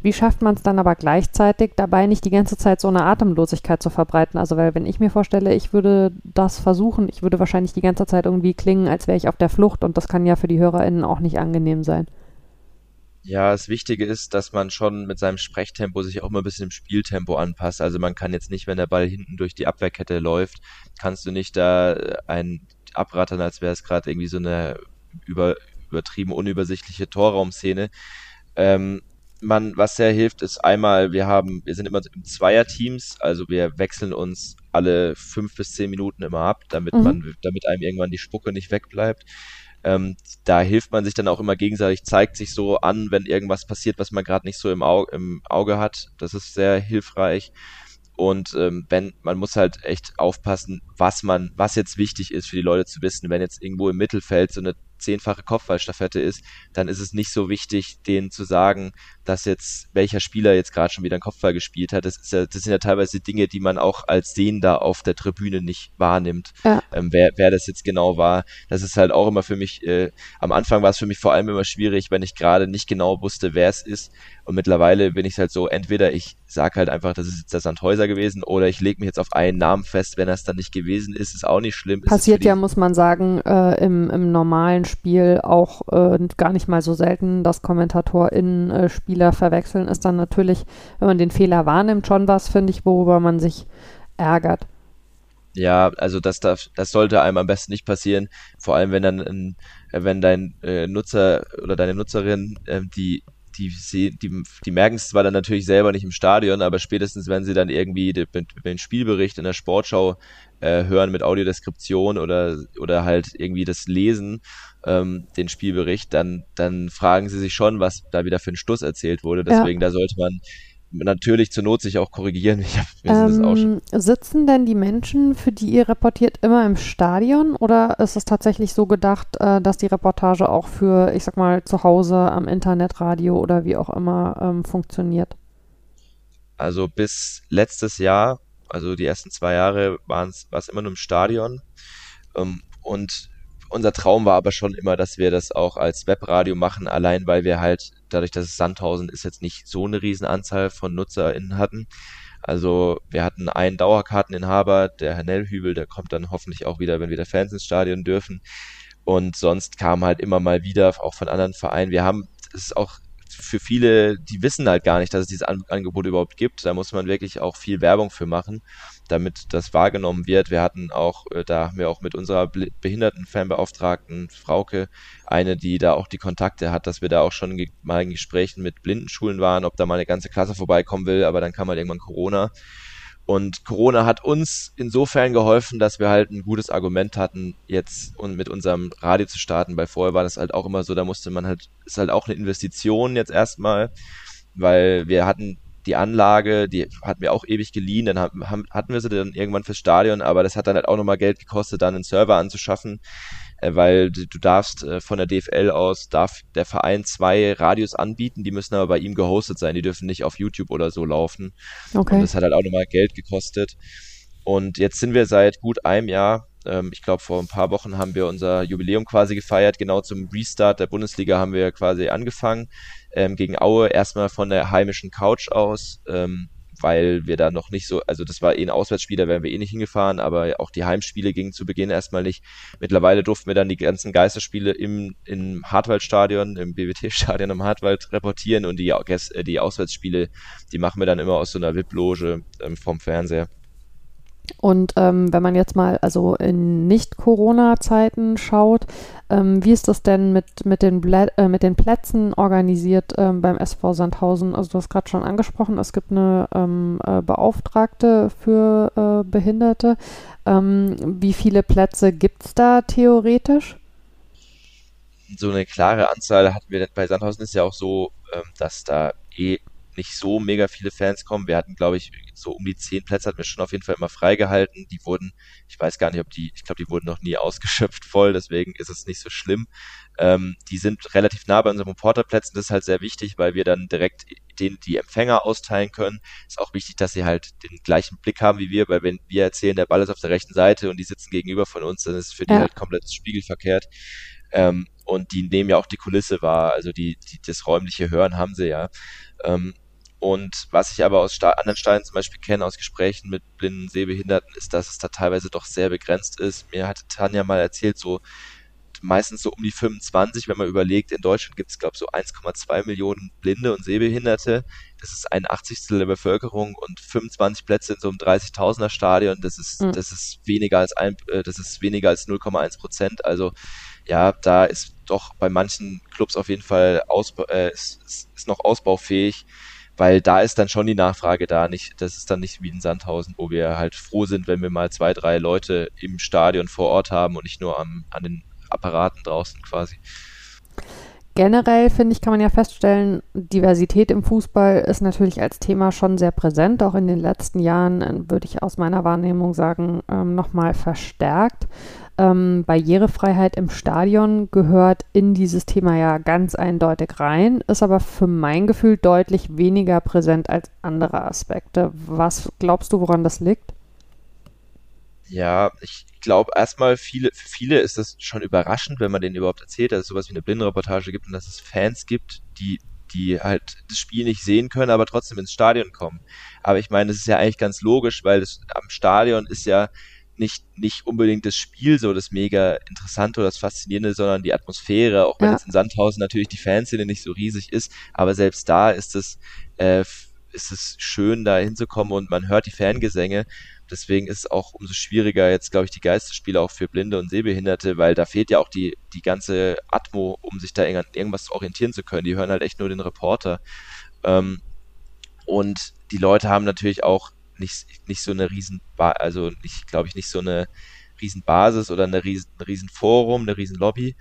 wie schafft man es dann aber gleichzeitig dabei nicht die ganze Zeit so eine Atemlosigkeit zu verbreiten? Also weil wenn ich mir vorstelle, ich würde das versuchen, ich würde wahrscheinlich die ganze Zeit irgendwie klingen, als wäre ich auf der Flucht und das kann ja für die HörerInnen auch nicht angenehm sein. Ja, das Wichtige ist, dass man schon mit seinem Sprechtempo sich auch mal ein bisschen im Spieltempo anpasst. Also man kann jetzt nicht, wenn der Ball hinten durch die Abwehrkette läuft, kannst du nicht da äh, ein abrattern, als wäre es gerade irgendwie so eine über, übertrieben unübersichtliche Torraumszene. Ähm, man, was sehr hilft, ist einmal, wir haben, wir sind immer im Zweierteams, also wir wechseln uns alle fünf bis zehn Minuten immer ab, damit mhm. man, damit einem irgendwann die Spucke nicht wegbleibt. Ähm, da hilft man sich dann auch immer gegenseitig, zeigt sich so an, wenn irgendwas passiert, was man gerade nicht so im Auge, im Auge hat. Das ist sehr hilfreich. Und ähm, wenn, man muss halt echt aufpassen, was man, was jetzt wichtig ist für die Leute zu wissen. Wenn jetzt irgendwo im Mittelfeld so eine zehnfache Kopfballstaffette ist, dann ist es nicht so wichtig, denen zu sagen, dass jetzt welcher Spieler jetzt gerade schon wieder einen Kopfball gespielt hat. Das, ja, das sind ja teilweise Dinge, die man auch als Sehender auf der Tribüne nicht wahrnimmt. Ja. Ähm, wer, wer das jetzt genau war, das ist halt auch immer für mich, äh, am Anfang war es für mich vor allem immer schwierig, wenn ich gerade nicht genau wusste, wer es ist. Und mittlerweile bin ich halt so, entweder ich sage halt einfach, das ist jetzt der Sandhäuser gewesen, oder ich lege mich jetzt auf einen Namen fest, wenn das dann nicht gewesen ist, ist auch nicht schlimm. Passiert ja, muss man sagen, äh, im, im normalen Spiel auch äh, gar nicht mal so selten, dass KommentatorInnen äh, Spieler verwechseln, ist dann natürlich, wenn man den Fehler wahrnimmt, schon was, finde ich, worüber man sich ärgert. Ja, also das darf, das sollte einem am besten nicht passieren. Vor allem, wenn dann, wenn dein äh, Nutzer oder deine Nutzerin äh, die die, die, die merken es zwar dann natürlich selber nicht im Stadion, aber spätestens, wenn sie dann irgendwie den, den Spielbericht in der Sportschau äh, hören mit Audiodeskription oder, oder halt irgendwie das Lesen, ähm, den Spielbericht, dann, dann fragen sie sich schon, was da wieder für ein Stuss erzählt wurde. Deswegen, ja. da sollte man natürlich zur Not sich auch korrigieren. Ich hab, ähm, sitzen denn die Menschen, für die ihr reportiert, immer im Stadion oder ist es tatsächlich so gedacht, äh, dass die Reportage auch für, ich sag mal, zu Hause am Internetradio oder wie auch immer ähm, funktioniert? Also bis letztes Jahr, also die ersten zwei Jahre, war es immer nur im Stadion. Ähm, und unser Traum war aber schon immer, dass wir das auch als Webradio machen, allein weil wir halt, dadurch, dass es Sandhausen ist, jetzt nicht so eine Riesenanzahl von NutzerInnen hatten. Also wir hatten einen Dauerkarteninhaber, der Herr Nellhübel, der kommt dann hoffentlich auch wieder, wenn wieder Fans ins Stadion dürfen. Und sonst kam halt immer mal wieder, auch von anderen Vereinen. Wir haben, es ist auch für viele, die wissen halt gar nicht, dass es dieses Angebot überhaupt gibt. Da muss man wirklich auch viel Werbung für machen, damit das wahrgenommen wird. Wir hatten auch, äh, da haben wir auch mit unserer Behindertenfanbeauftragten Frauke eine, die da auch die Kontakte hat, dass wir da auch schon mal in Gesprächen mit Blindenschulen waren, ob da mal eine ganze Klasse vorbeikommen will, aber dann kam halt irgendwann Corona. Und Corona hat uns insofern geholfen, dass wir halt ein gutes Argument hatten, jetzt und mit unserem Radio zu starten, weil vorher war das halt auch immer so, da musste man halt, ist halt auch eine Investition jetzt erstmal, weil wir hatten die Anlage, die hatten wir auch ewig geliehen, dann haben, hatten wir sie dann irgendwann fürs Stadion, aber das hat dann halt auch nochmal Geld gekostet, dann einen Server anzuschaffen, weil du, du darfst äh, von der DFL aus, darf der Verein zwei Radios anbieten, die müssen aber bei ihm gehostet sein, die dürfen nicht auf YouTube oder so laufen. Okay. Und das hat halt auch nochmal Geld gekostet. Und jetzt sind wir seit gut einem Jahr ähm, ich glaube, vor ein paar Wochen haben wir unser Jubiläum quasi gefeiert. Genau zum Restart der Bundesliga haben wir quasi angefangen. Ähm, gegen Aue erstmal von der heimischen Couch aus, ähm, weil wir da noch nicht so, also das war eh ein Auswärtsspiel, da wären wir eh nicht hingefahren, aber auch die Heimspiele gingen zu Beginn erstmal nicht. Mittlerweile durften wir dann die ganzen Geisterspiele im, im Hartwaldstadion, im BWT-Stadion im Hartwald reportieren und die, äh, die Auswärtsspiele, die machen wir dann immer aus so einer VIP-Loge ähm, vom Fernseher. Und ähm, wenn man jetzt mal also in Nicht-Corona-Zeiten schaut, ähm, wie ist das denn mit, mit, den, äh, mit den Plätzen organisiert ähm, beim SV Sandhausen? Also du hast gerade schon angesprochen, es gibt eine ähm, äh, Beauftragte für äh, Behinderte. Ähm, wie viele Plätze gibt es da theoretisch? So eine klare Anzahl hatten wir bei Sandhausen ist ja auch so, ähm, dass da eh nicht so mega viele Fans kommen. Wir hatten, glaube ich, so um die zehn Plätze hatten wir schon auf jeden Fall immer freigehalten. Die wurden, ich weiß gar nicht, ob die, ich glaube, die wurden noch nie ausgeschöpft voll, deswegen ist es nicht so schlimm. Ähm, die sind relativ nah bei unseren Reporterplätzen. Das ist halt sehr wichtig, weil wir dann direkt den, die Empfänger austeilen können. Ist auch wichtig, dass sie halt den gleichen Blick haben wie wir, weil wenn wir erzählen, der Ball ist auf der rechten Seite und die sitzen gegenüber von uns, dann ist für die ja. halt komplett spiegelverkehrt. Ähm, und die nehmen ja auch die Kulisse wahr, also die, die das räumliche Hören haben sie ja. Ähm, und was ich aber aus Sta anderen Stadien zum Beispiel kenne, aus Gesprächen mit blinden Sehbehinderten, ist, dass es da teilweise doch sehr begrenzt ist. Mir hatte Tanja mal erzählt, so meistens so um die 25, wenn man überlegt, in Deutschland gibt es, glaube ich, so 1,2 Millionen Blinde und Sehbehinderte. Das ist ein 80. der Bevölkerung und 25 Plätze in so einem 30.000er Stadion. Das ist, mhm. das ist weniger als ein, äh, das ist weniger als 0,1 Prozent. Also ja, da ist doch bei manchen Clubs auf jeden Fall ausba äh, ist, ist noch ausbaufähig weil da ist dann schon die Nachfrage da. Nicht, das ist dann nicht wie in Sandhausen, wo wir halt froh sind, wenn wir mal zwei, drei Leute im Stadion vor Ort haben und nicht nur am, an den Apparaten draußen quasi. Generell finde ich, kann man ja feststellen, Diversität im Fußball ist natürlich als Thema schon sehr präsent. Auch in den letzten Jahren äh, würde ich aus meiner Wahrnehmung sagen, ähm, nochmal verstärkt. Ähm, Barrierefreiheit im Stadion gehört in dieses Thema ja ganz eindeutig rein, ist aber für mein Gefühl deutlich weniger präsent als andere Aspekte. Was glaubst du, woran das liegt? Ja, ich glaube erstmal viele, für viele ist das schon überraschend, wenn man denen überhaupt erzählt, dass es sowas wie eine Blindenreportage gibt und dass es Fans gibt, die die halt das Spiel nicht sehen können, aber trotzdem ins Stadion kommen. Aber ich meine, das ist ja eigentlich ganz logisch, weil das am Stadion ist ja nicht, nicht unbedingt das Spiel so das mega interessante oder das faszinierende, sondern die Atmosphäre, auch wenn ja. jetzt in Sandhausen natürlich die Fanszene nicht so riesig ist, aber selbst da ist es, äh, ist es schön, da hinzukommen und man hört die Fangesänge. Deswegen ist es auch umso schwieriger jetzt, glaube ich, die Geisterspiele auch für Blinde und Sehbehinderte, weil da fehlt ja auch die, die ganze Atmo, um sich da irgendwas orientieren zu können. Die hören halt echt nur den Reporter. Ähm, und die Leute haben natürlich auch nicht, nicht so eine riesen, also nicht, glaube ich, nicht so eine riesen Basis oder eine riesen, ein riesen Forum, eine riesen Lobby.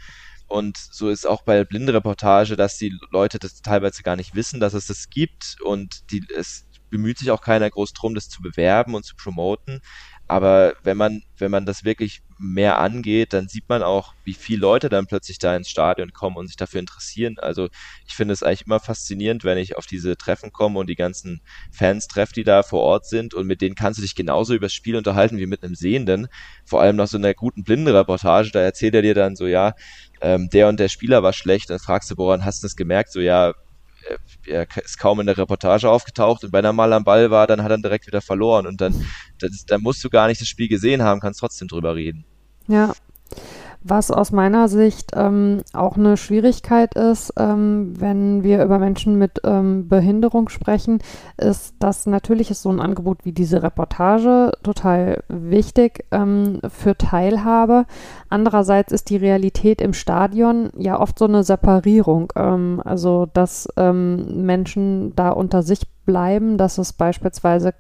Und so ist auch bei der Blindenreportage, dass die Leute das teilweise gar nicht wissen, dass es das gibt und die, es bemüht sich auch keiner groß drum, das zu bewerben und zu promoten. Aber wenn man, wenn man das wirklich mehr angeht, dann sieht man auch, wie viele Leute dann plötzlich da ins Stadion kommen und sich dafür interessieren. Also ich finde es eigentlich immer faszinierend, wenn ich auf diese Treffen komme und die ganzen Fans treffe, die da vor Ort sind und mit denen kannst du dich genauso über das Spiel unterhalten wie mit einem Sehenden. Vor allem nach so einer guten Blindenreportage, da erzählt er dir dann so, ja, ähm, der und der Spieler war schlecht, dann fragst du, woran hast du das gemerkt? So, ja, er ist kaum in der Reportage aufgetaucht und wenn er mal am Ball war, dann hat er direkt wieder verloren und dann, das, dann musst du gar nicht das Spiel gesehen haben, kannst trotzdem drüber reden. Ja, was aus meiner Sicht ähm, auch eine Schwierigkeit ist, ähm, wenn wir über Menschen mit ähm, Behinderung sprechen, ist, dass natürlich ist so ein Angebot wie diese Reportage total wichtig ähm, für Teilhabe. Andererseits ist die Realität im Stadion ja oft so eine Separierung, ähm, also dass ähm, Menschen da unter sich bleiben, dass es beispielsweise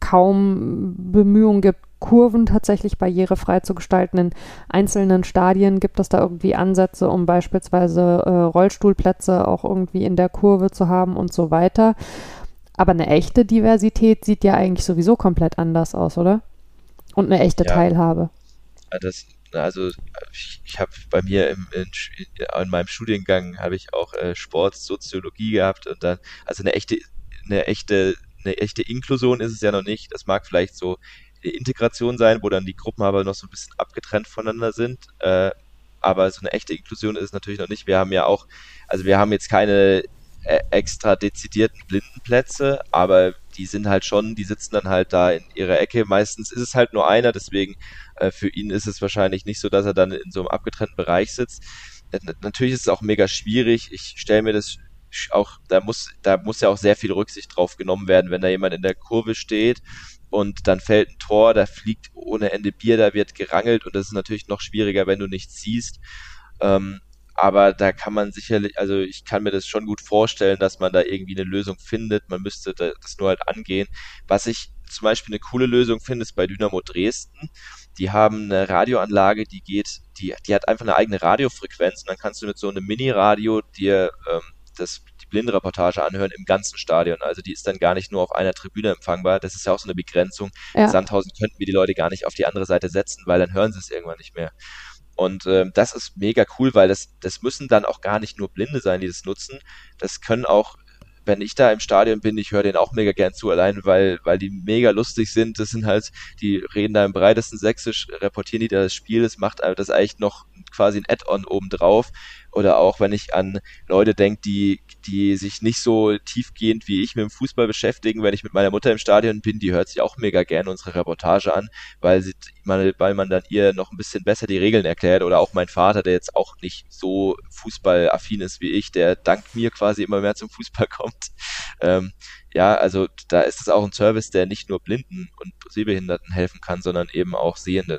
kaum Bemühungen gibt, Kurven tatsächlich barrierefrei zu gestalten. In einzelnen Stadien gibt es da irgendwie Ansätze, um beispielsweise äh, Rollstuhlplätze auch irgendwie in der Kurve zu haben und so weiter. Aber eine echte Diversität sieht ja eigentlich sowieso komplett anders aus, oder? Und eine echte ja. Teilhabe. Das, also ich, ich habe bei mir im, in, in, meinem Studiengang habe ich auch äh, Sportsoziologie gehabt und dann, also eine echte, eine echte, eine echte Inklusion ist es ja noch nicht. Das mag vielleicht so Integration sein, wo dann die Gruppen aber noch so ein bisschen abgetrennt voneinander sind. Äh, aber so eine echte Inklusion ist es natürlich noch nicht. Wir haben ja auch, also wir haben jetzt keine äh, extra dezidierten Blindenplätze, aber die sind halt schon, die sitzen dann halt da in ihrer Ecke. Meistens ist es halt nur einer, deswegen äh, für ihn ist es wahrscheinlich nicht so, dass er dann in so einem abgetrennten Bereich sitzt. Äh, natürlich ist es auch mega schwierig. Ich stelle mir das auch, da muss, da muss ja auch sehr viel Rücksicht drauf genommen werden, wenn da jemand in der Kurve steht und dann fällt ein Tor, da fliegt ohne Ende Bier, da wird gerangelt und das ist natürlich noch schwieriger, wenn du nichts siehst. Ähm, aber da kann man sicherlich, also ich kann mir das schon gut vorstellen, dass man da irgendwie eine Lösung findet. Man müsste das nur halt angehen. Was ich zum Beispiel eine coole Lösung finde, ist bei Dynamo Dresden. Die haben eine Radioanlage, die geht, die, die hat einfach eine eigene Radiofrequenz und dann kannst du mit so einem Mini-Radio dir ähm, das Blindenreportage anhören im ganzen Stadion. Also die ist dann gar nicht nur auf einer Tribüne empfangbar. Das ist ja auch so eine Begrenzung. Ja. In Sandhausen könnten wir die Leute gar nicht auf die andere Seite setzen, weil dann hören sie es irgendwann nicht mehr. Und ähm, das ist mega cool, weil das, das müssen dann auch gar nicht nur Blinde sein, die das nutzen. Das können auch wenn ich da im Stadion bin, ich höre denen auch mega gern zu, allein weil, weil die mega lustig sind. Das sind halt, die reden da im breitesten Sächsisch, reportieren die da das Spiel, das macht das eigentlich noch quasi ein Add-on obendrauf. Oder auch wenn ich an Leute denke, die, die sich nicht so tiefgehend wie ich mit dem Fußball beschäftigen, wenn ich mit meiner Mutter im Stadion bin, die hört sich auch mega gerne unsere Reportage an, weil, sie, weil man dann ihr noch ein bisschen besser die Regeln erklärt. Oder auch mein Vater, der jetzt auch nicht so fußballaffin ist wie ich, der dank mir quasi immer mehr zum Fußball kommt. Ähm, ja, also da ist es auch ein Service, der nicht nur Blinden und Sehbehinderten helfen kann, sondern eben auch Sehenden.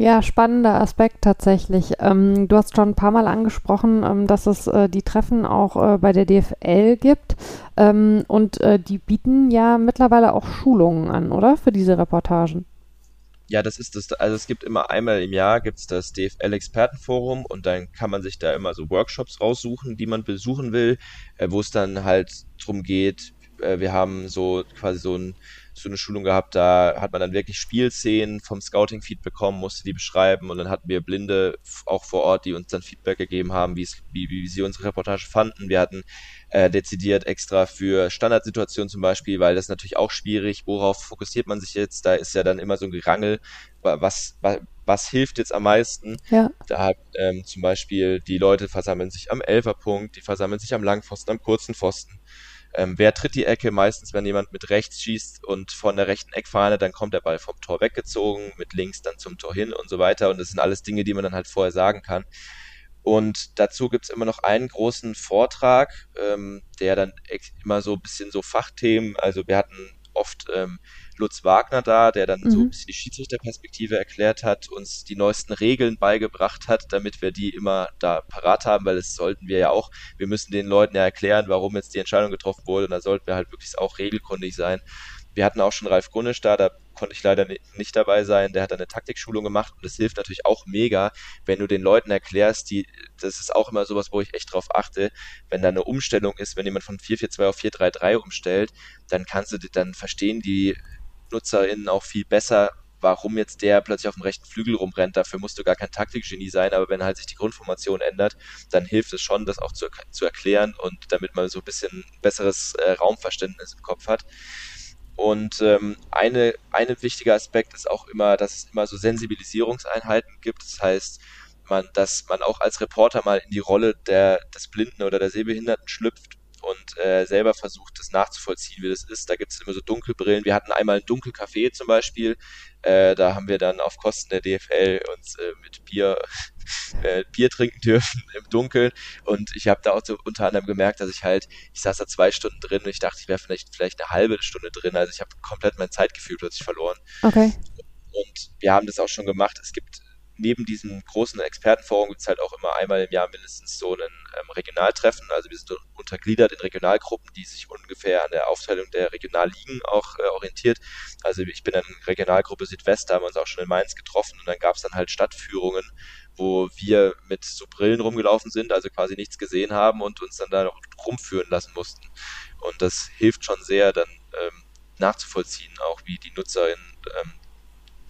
Ja, spannender Aspekt tatsächlich. Ähm, du hast schon ein paar Mal angesprochen, ähm, dass es äh, die Treffen auch äh, bei der DFL gibt. Ähm, und äh, die bieten ja mittlerweile auch Schulungen an, oder? Für diese Reportagen. Ja, das ist das. Also es gibt immer einmal im Jahr gibt's das DFL-Expertenforum und dann kann man sich da immer so Workshops raussuchen, die man besuchen will, äh, wo es dann halt drum geht. Äh, wir haben so quasi so ein so eine Schulung gehabt, da hat man dann wirklich Spielszenen vom Scouting-Feed bekommen, musste die beschreiben und dann hatten wir Blinde auch vor Ort, die uns dann Feedback gegeben haben, wie, wie sie unsere Reportage fanden. Wir hatten äh, dezidiert extra für Standardsituationen zum Beispiel, weil das natürlich auch schwierig, worauf fokussiert man sich jetzt? Da ist ja dann immer so ein Gerangel, was, was, was hilft jetzt am meisten? Ja. Da hat ähm, zum Beispiel die Leute versammeln sich am Elferpunkt, die versammeln sich am Langpfosten, am kurzen Pfosten ähm, wer tritt die Ecke? Meistens, wenn jemand mit rechts schießt und von der rechten Eckfahne, dann kommt der Ball vom Tor weggezogen, mit links dann zum Tor hin und so weiter. Und das sind alles Dinge, die man dann halt vorher sagen kann. Und dazu gibt's immer noch einen großen Vortrag, ähm, der dann immer so ein bisschen so Fachthemen, also wir hatten oft ähm, Lutz Wagner da, der dann mhm. so ein bisschen die Schiedsrichterperspektive erklärt hat, uns die neuesten Regeln beigebracht hat, damit wir die immer da parat haben, weil das sollten wir ja auch, wir müssen den Leuten ja erklären, warum jetzt die Entscheidung getroffen wurde und da sollten wir halt wirklich auch regelkundig sein. Wir hatten auch schon Ralf Gunnisch da, da konnte ich leider nicht dabei sein. Der hat eine Taktikschulung gemacht und das hilft natürlich auch mega, wenn du den Leuten erklärst, die, das ist auch immer sowas, wo ich echt drauf achte, wenn da eine Umstellung ist, wenn jemand von 442 auf 433 umstellt, dann kannst du, dann verstehen die NutzerInnen auch viel besser, warum jetzt der plötzlich auf dem rechten Flügel rumrennt. Dafür musst du gar kein Taktikgenie sein, aber wenn halt sich die Grundformation ändert, dann hilft es schon, das auch zu, zu erklären und damit man so ein bisschen besseres äh, Raumverständnis im Kopf hat. Und ähm, eine, eine wichtiger Aspekt ist auch immer, dass es immer so Sensibilisierungseinheiten gibt. Das heißt, man, dass man auch als Reporter mal in die Rolle der, des Blinden oder der Sehbehinderten schlüpft und äh, selber versucht, das nachzuvollziehen, wie das ist. Da gibt es immer so Dunkelbrillen. Wir hatten einmal ein Dunkelcafé zum Beispiel. Äh, da haben wir dann auf Kosten der DFL uns äh, mit Bier, äh, Bier trinken dürfen im Dunkeln. Und ich habe da auch so unter anderem gemerkt, dass ich halt, ich saß da zwei Stunden drin und ich dachte, ich wäre vielleicht, vielleicht eine halbe Stunde drin. Also ich habe komplett mein Zeitgefühl plötzlich verloren. Okay. Und wir haben das auch schon gemacht. Es gibt neben diesem großen Expertenforum gibt es halt auch immer einmal im Jahr mindestens so ein ähm, Regionaltreffen. Also wir sind untergliedert in Regionalgruppen, die sich ungefähr an der Aufteilung der Regionalligen auch äh, orientiert. Also ich bin in Regionalgruppe Südwest, da haben wir uns auch schon in Mainz getroffen und dann gab es dann halt Stadtführungen, wo wir mit so Brillen rumgelaufen sind, also quasi nichts gesehen haben und uns dann da noch rumführen lassen mussten. Und das hilft schon sehr, dann ähm, nachzuvollziehen, auch wie die NutzerInnen ähm,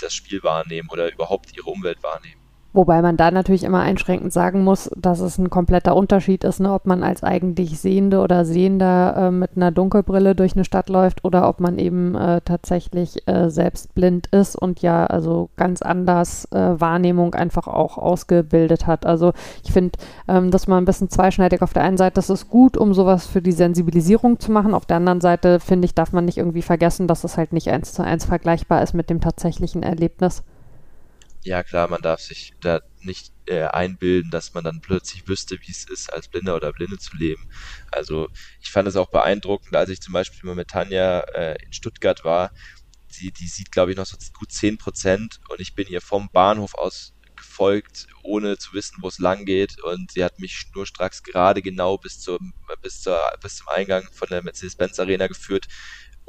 das Spiel wahrnehmen oder überhaupt ihre Umwelt wahrnehmen. Wobei man da natürlich immer einschränkend sagen muss, dass es ein kompletter Unterschied ist, ne, ob man als eigentlich Sehende oder Sehender äh, mit einer Dunkelbrille durch eine Stadt läuft oder ob man eben äh, tatsächlich äh, selbst blind ist und ja also ganz anders äh, Wahrnehmung einfach auch ausgebildet hat. Also ich finde, ähm, das mal ein bisschen zweischneidig. Auf der einen Seite, das ist gut, um sowas für die Sensibilisierung zu machen. Auf der anderen Seite, finde ich, darf man nicht irgendwie vergessen, dass es halt nicht eins zu eins vergleichbar ist mit dem tatsächlichen Erlebnis ja klar, man darf sich da nicht äh, einbilden, dass man dann plötzlich wüsste, wie es ist, als Blinder oder Blinde zu leben. Also ich fand es auch beeindruckend, als ich zum Beispiel mal mit Tanja äh, in Stuttgart war. Sie, die sieht, glaube ich, noch so gut 10 Prozent und ich bin ihr vom Bahnhof aus gefolgt, ohne zu wissen, wo es lang geht. Und sie hat mich schnurstracks gerade genau bis zum, bis zur, bis zum Eingang von der Mercedes-Benz Arena geführt,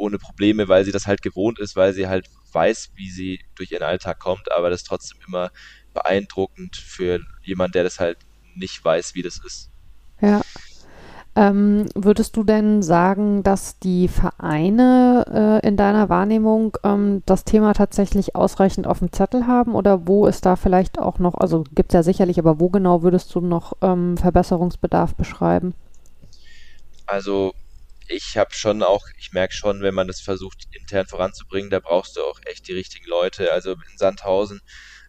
ohne Probleme, weil sie das halt gewohnt ist, weil sie halt weiß, wie sie durch ihren Alltag kommt, aber das ist trotzdem immer beeindruckend für jemand, der das halt nicht weiß, wie das ist. Ja. Ähm, würdest du denn sagen, dass die Vereine äh, in deiner Wahrnehmung ähm, das Thema tatsächlich ausreichend auf dem Zettel haben oder wo ist da vielleicht auch noch, also gibt es ja sicherlich, aber wo genau würdest du noch ähm, Verbesserungsbedarf beschreiben? Also ich habe schon auch, ich merke schon, wenn man das versucht intern voranzubringen, da brauchst du auch echt die richtigen Leute. Also in Sandhausen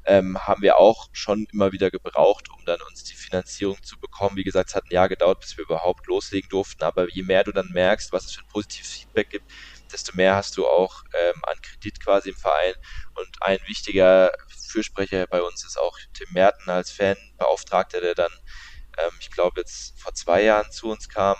ähm, haben wir auch schon immer wieder gebraucht, um dann uns die Finanzierung zu bekommen. Wie gesagt, es hat ein Jahr gedauert, bis wir überhaupt loslegen durften. Aber je mehr du dann merkst, was es für ein positives Feedback gibt, desto mehr hast du auch ähm, an Kredit quasi im Verein. Und ein wichtiger Fürsprecher bei uns ist auch Tim Merten als Fanbeauftragter, der dann, ähm, ich glaube, jetzt vor zwei Jahren zu uns kam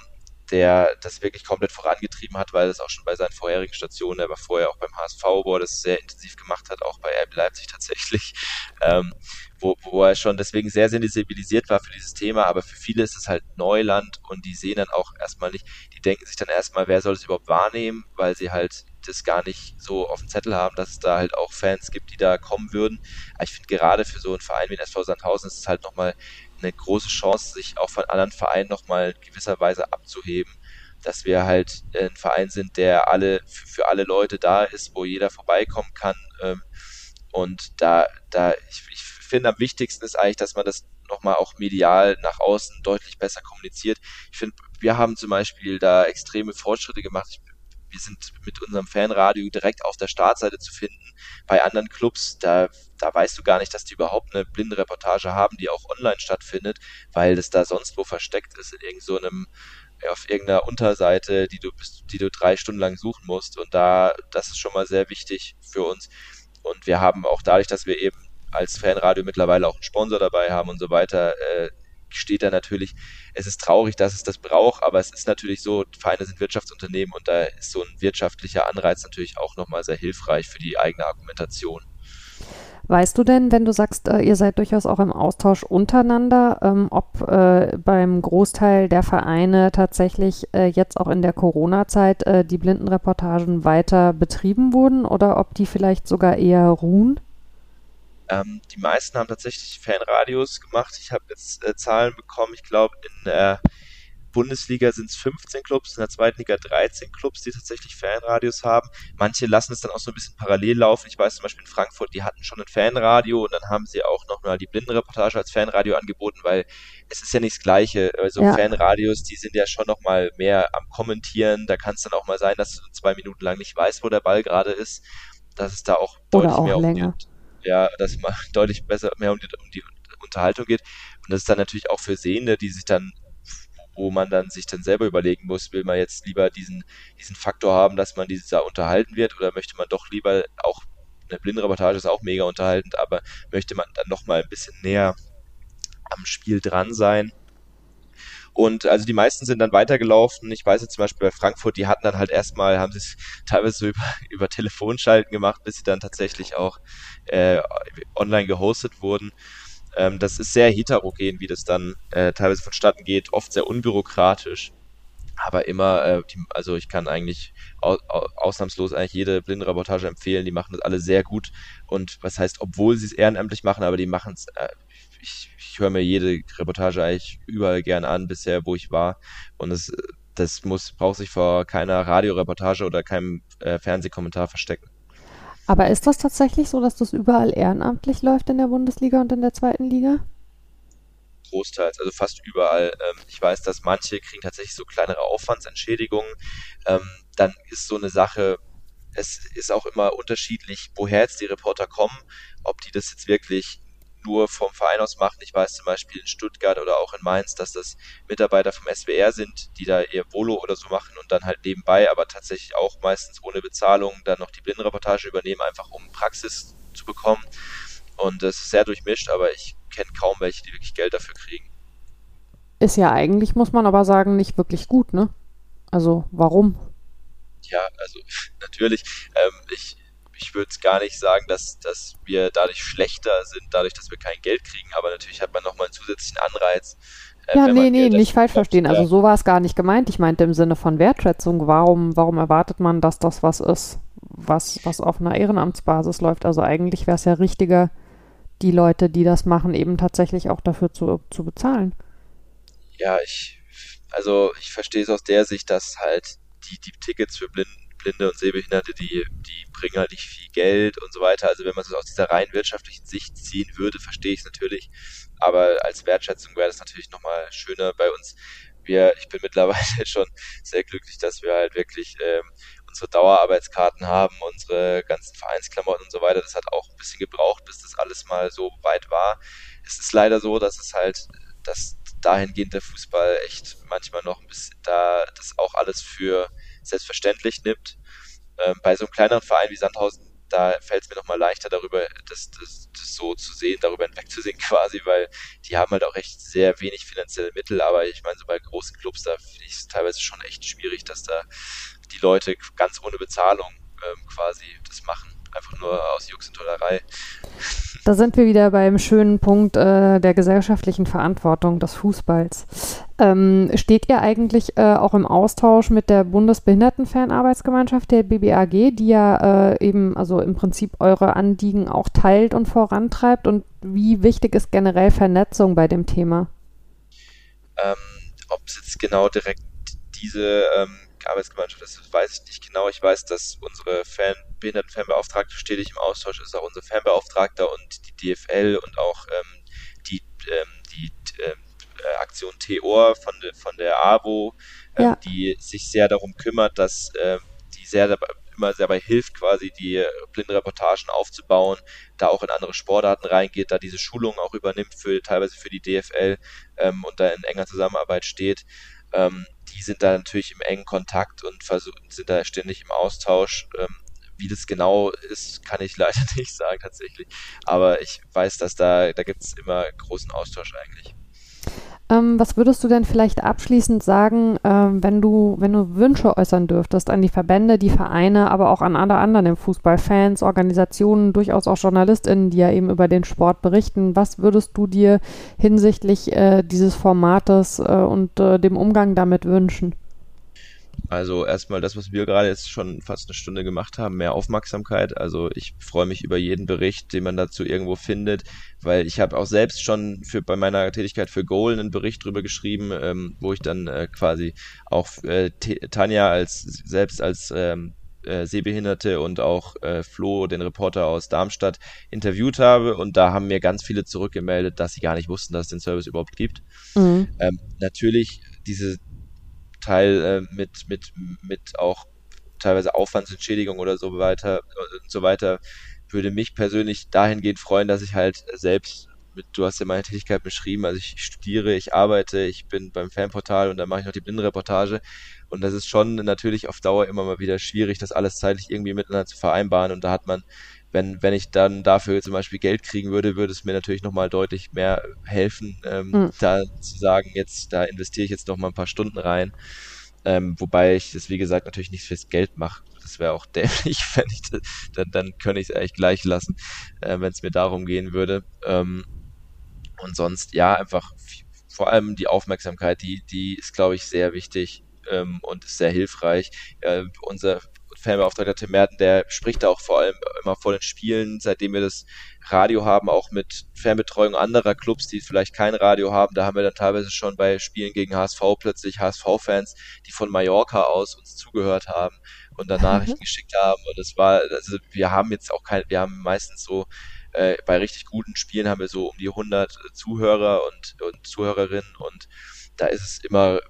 der das wirklich komplett vorangetrieben hat, weil es auch schon bei seinen vorherigen Stationen, er war vorher auch beim HSV, wo er das sehr intensiv gemacht hat, auch bei RB Leipzig tatsächlich, ähm, wo, wo er schon deswegen sehr sensibilisiert war für dieses Thema, aber für viele ist es halt Neuland und die sehen dann auch erstmal nicht, die denken sich dann erstmal, wer soll es überhaupt wahrnehmen, weil sie halt das gar nicht so auf dem Zettel haben, dass es da halt auch Fans gibt, die da kommen würden. Aber ich finde gerade für so einen Verein wie den SV Sandhausen ist es halt nochmal eine große Chance, sich auch von anderen Vereinen nochmal gewisserweise abzuheben. Dass wir halt ein Verein sind, der alle für, für alle Leute da ist, wo jeder vorbeikommen kann. Ähm, und da, da, ich, ich finde am wichtigsten ist eigentlich, dass man das nochmal auch medial nach außen deutlich besser kommuniziert. Ich finde, wir haben zum Beispiel da extreme Fortschritte gemacht. Ich wir sind mit unserem Fanradio direkt auf der Startseite zu finden. Bei anderen Clubs, da, da weißt du gar nicht, dass die überhaupt eine blinde Reportage haben, die auch online stattfindet, weil das da sonst wo versteckt ist, in irgendeinem so auf irgendeiner Unterseite, die du die du drei Stunden lang suchen musst. Und da, das ist schon mal sehr wichtig für uns. Und wir haben auch dadurch, dass wir eben als Fanradio mittlerweile auch einen Sponsor dabei haben und so weiter, äh, steht da natürlich, es ist traurig, dass es das braucht, aber es ist natürlich so, Vereine sind Wirtschaftsunternehmen und da ist so ein wirtschaftlicher Anreiz natürlich auch nochmal sehr hilfreich für die eigene Argumentation. Weißt du denn, wenn du sagst, äh, ihr seid durchaus auch im Austausch untereinander, ähm, ob äh, beim Großteil der Vereine tatsächlich äh, jetzt auch in der Corona-Zeit äh, die Blindenreportagen weiter betrieben wurden oder ob die vielleicht sogar eher ruhen? Ähm, die meisten haben tatsächlich Fanradios gemacht. Ich habe jetzt äh, Zahlen bekommen. Ich glaube, in der Bundesliga sind es 15 Clubs, in der zweiten Liga 13 Clubs, die tatsächlich Fanradios haben. Manche lassen es dann auch so ein bisschen parallel laufen. Ich weiß zum Beispiel in Frankfurt, die hatten schon ein Fanradio und dann haben sie auch noch mal die Blindenreportage als Fanradio angeboten, weil es ist ja nicht das Gleiche. Also ja. Fanradios, die sind ja schon noch mal mehr am Kommentieren. Da kann es dann auch mal sein, dass du zwei Minuten lang nicht weißt, wo der Ball gerade ist. Das ist da auch deutlich auch mehr länger. um die, ja, dass man deutlich besser mehr um die, um die Unterhaltung geht. Und das ist dann natürlich auch für Sehende, die sich dann, wo man dann sich dann selber überlegen muss, will man jetzt lieber diesen, diesen Faktor haben, dass man dieses Jahr unterhalten wird oder möchte man doch lieber auch eine Blindenreportage ist auch mega unterhaltend, aber möchte man dann noch mal ein bisschen näher am Spiel dran sein und also die meisten sind dann weitergelaufen. Ich weiß jetzt zum Beispiel bei Frankfurt, die hatten dann halt erstmal, haben sie es teilweise so über, über Telefonschalten gemacht, bis sie dann tatsächlich auch äh, online gehostet wurden. Ähm, das ist sehr heterogen, wie das dann äh, teilweise vonstatten geht, oft sehr unbürokratisch. Aber immer, äh, die, also ich kann eigentlich au, au, ausnahmslos eigentlich jede Blindenreportage empfehlen. Die machen das alle sehr gut. Und was heißt, obwohl sie es ehrenamtlich machen, aber die machen es äh, ich, ich höre mir jede Reportage eigentlich überall gern an, bisher, wo ich war. Und es, das muss, braucht sich vor keiner Radioreportage oder keinem äh, Fernsehkommentar verstecken. Aber ist das tatsächlich so, dass das überall ehrenamtlich läuft in der Bundesliga und in der zweiten Liga? Großteils, also fast überall. Ähm, ich weiß, dass manche kriegen tatsächlich so kleinere Aufwandsentschädigungen. Ähm, dann ist so eine Sache, es ist auch immer unterschiedlich, woher jetzt die Reporter kommen, ob die das jetzt wirklich nur vom Verein aus machen. Ich weiß zum Beispiel in Stuttgart oder auch in Mainz, dass das Mitarbeiter vom SWR sind, die da ihr Volo oder so machen und dann halt nebenbei, aber tatsächlich auch meistens ohne Bezahlung, dann noch die Blindenreportage übernehmen, einfach um Praxis zu bekommen. Und das ist sehr durchmischt, aber ich kenne kaum welche, die wirklich Geld dafür kriegen. Ist ja eigentlich, muss man aber sagen, nicht wirklich gut, ne? Also warum? Ja, also natürlich. Ähm, ich ich würde gar nicht sagen, dass, dass wir dadurch schlechter sind, dadurch, dass wir kein Geld kriegen, aber natürlich hat man nochmal einen zusätzlichen Anreiz. Äh, ja, nee, nee, nicht falsch verstehen. Also so war es gar nicht gemeint. Ich meinte im Sinne von Wertschätzung. Warum, warum erwartet man, dass das was ist, was, was auf einer Ehrenamtsbasis läuft? Also eigentlich wäre es ja richtiger, die Leute, die das machen, eben tatsächlich auch dafür zu, zu bezahlen. Ja, ich, also ich verstehe es aus der Sicht, dass halt die, die Tickets für Blinden Blinde und Sehbehinderte, die, die bringen halt nicht viel Geld und so weiter. Also wenn man es aus dieser rein wirtschaftlichen Sicht ziehen würde, verstehe ich es natürlich. Aber als Wertschätzung wäre das natürlich nochmal schöner bei uns. Wir, ich bin mittlerweile schon sehr glücklich, dass wir halt wirklich ähm, unsere Dauerarbeitskarten haben, unsere ganzen Vereinsklamotten und so weiter. Das hat auch ein bisschen gebraucht, bis das alles mal so weit war. Es ist leider so, dass es halt, dass dahingehend der Fußball echt manchmal noch ein bisschen da das auch alles für selbstverständlich nimmt. Ähm, bei so einem kleineren Verein wie Sandhausen, da fällt es mir nochmal leichter darüber, das, das, das so zu sehen, darüber hinwegzusehen quasi, weil die haben halt auch echt sehr wenig finanzielle Mittel, aber ich meine, so bei großen Clubs, da finde ich es teilweise schon echt schwierig, dass da die Leute ganz ohne Bezahlung ähm, quasi das machen einfach nur aus Jux und Tollerei. Da sind wir wieder beim schönen Punkt äh, der gesellschaftlichen Verantwortung des Fußballs. Ähm, steht ihr eigentlich äh, auch im Austausch mit der Bundesbehindertenfernarbeitsgemeinschaft, der BBAG, die ja äh, eben, also im Prinzip eure Anliegen auch teilt und vorantreibt? Und wie wichtig ist generell Vernetzung bei dem Thema? Ähm, Ob es jetzt genau direkt diese ähm, Arbeitsgemeinschaft ist, weiß ich nicht genau. Ich weiß, dass unsere Fan Behindertenfanbeauftragte stetig im Austausch ist, auch unser Fanbeauftragter und die DFL und auch ähm, die, ähm, die ähm, äh, Aktion T-Ohr von, de, von der AWO, ähm, ja. die sich sehr darum kümmert, dass äh, die sehr dabei, immer sehr dabei hilft, quasi die Blindenreportagen aufzubauen, da auch in andere Sportarten reingeht, da diese Schulungen auch übernimmt, für, teilweise für die DFL ähm, und da in enger Zusammenarbeit steht. Ähm, die sind da natürlich im engen Kontakt und versuchen, sind da ständig im Austausch. Ähm, wie das genau ist, kann ich leider nicht sagen tatsächlich. Aber ich weiß, dass da, da gibt es immer großen Austausch eigentlich. Ähm, was würdest du denn vielleicht abschließend sagen, ähm, wenn du, wenn du Wünsche äußern dürftest an die Verbände, die Vereine, aber auch an alle anderen im Fußball, Fans, Organisationen, durchaus auch JournalistInnen, die ja eben über den Sport berichten, was würdest du dir hinsichtlich äh, dieses Formates äh, und äh, dem Umgang damit wünschen? Also erstmal das, was wir gerade jetzt schon fast eine Stunde gemacht haben, mehr Aufmerksamkeit. Also ich freue mich über jeden Bericht, den man dazu irgendwo findet, weil ich habe auch selbst schon für bei meiner Tätigkeit für Goal einen Bericht drüber geschrieben, ähm, wo ich dann äh, quasi auch äh, Tanja als selbst als ähm, äh, Sehbehinderte und auch äh, Flo, den Reporter aus Darmstadt, interviewt habe. Und da haben mir ganz viele zurückgemeldet, dass sie gar nicht wussten, dass es den Service überhaupt gibt. Mhm. Ähm, natürlich, diese Teil äh, mit, mit, mit auch teilweise Aufwandsentschädigung oder so weiter und so weiter, würde mich persönlich dahingehend freuen, dass ich halt selbst mit, du hast ja meine Tätigkeit beschrieben, also ich studiere, ich arbeite, ich bin beim Fanportal und dann mache ich noch die Blindenreportage. Und das ist schon natürlich auf Dauer immer mal wieder schwierig, das alles zeitlich irgendwie miteinander zu vereinbaren. Und da hat man wenn, wenn ich dann dafür zum Beispiel Geld kriegen würde, würde es mir natürlich nochmal deutlich mehr helfen, ähm, mhm. da zu sagen, jetzt, da investiere ich jetzt nochmal ein paar Stunden rein. Ähm, wobei ich das, wie gesagt, natürlich nicht fürs Geld mache. Das wäre auch dämlich, wenn ich das, dann, dann könnte ich es eigentlich gleich lassen, äh, wenn es mir darum gehen würde. Ähm, und sonst, ja, einfach vor allem die Aufmerksamkeit, die, die ist, glaube ich, sehr wichtig ähm, und ist sehr hilfreich. Äh, unser Fanbeauftragter Tim Merten, der spricht da auch vor allem immer vor den Spielen, seitdem wir das Radio haben, auch mit Fanbetreuung anderer Clubs, die vielleicht kein Radio haben. Da haben wir dann teilweise schon bei Spielen gegen HSV plötzlich HSV-Fans, die von Mallorca aus uns zugehört haben und dann Nachrichten mhm. geschickt haben. Und es war, also wir haben jetzt auch kein, wir haben meistens so äh, bei richtig guten Spielen haben wir so um die 100 Zuhörer und, und Zuhörerinnen und da ist es immer,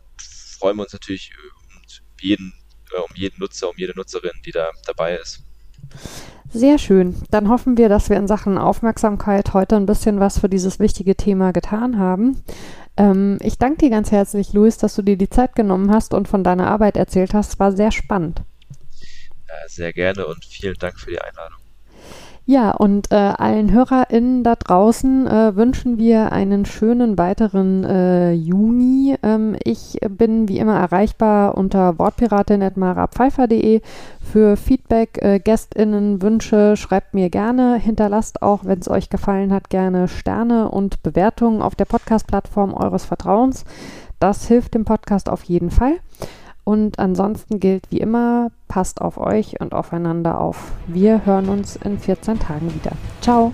freuen wir uns natürlich um jeden, äh, um jeden Nutzer, um jede Nutzerin, die da dabei ist. Sehr schön. Dann hoffen wir, dass wir in Sachen Aufmerksamkeit heute ein bisschen was für dieses wichtige Thema getan haben. Ähm, ich danke dir ganz herzlich, Luis, dass du dir die Zeit genommen hast und von deiner Arbeit erzählt hast. Es war sehr spannend. Sehr gerne und vielen Dank für die Einladung. Ja, und äh, allen HörerInnen da draußen äh, wünschen wir einen schönen weiteren äh, Juni. Ähm, ich bin wie immer erreichbar unter wortpiratin.marapfeifer.de für Feedback, äh, GästInnen, Wünsche. Schreibt mir gerne. Hinterlasst auch, wenn es euch gefallen hat, gerne Sterne und Bewertungen auf der Podcast-Plattform eures Vertrauens. Das hilft dem Podcast auf jeden Fall. Und ansonsten gilt wie immer, passt auf euch und aufeinander auf. Wir hören uns in 14 Tagen wieder. Ciao.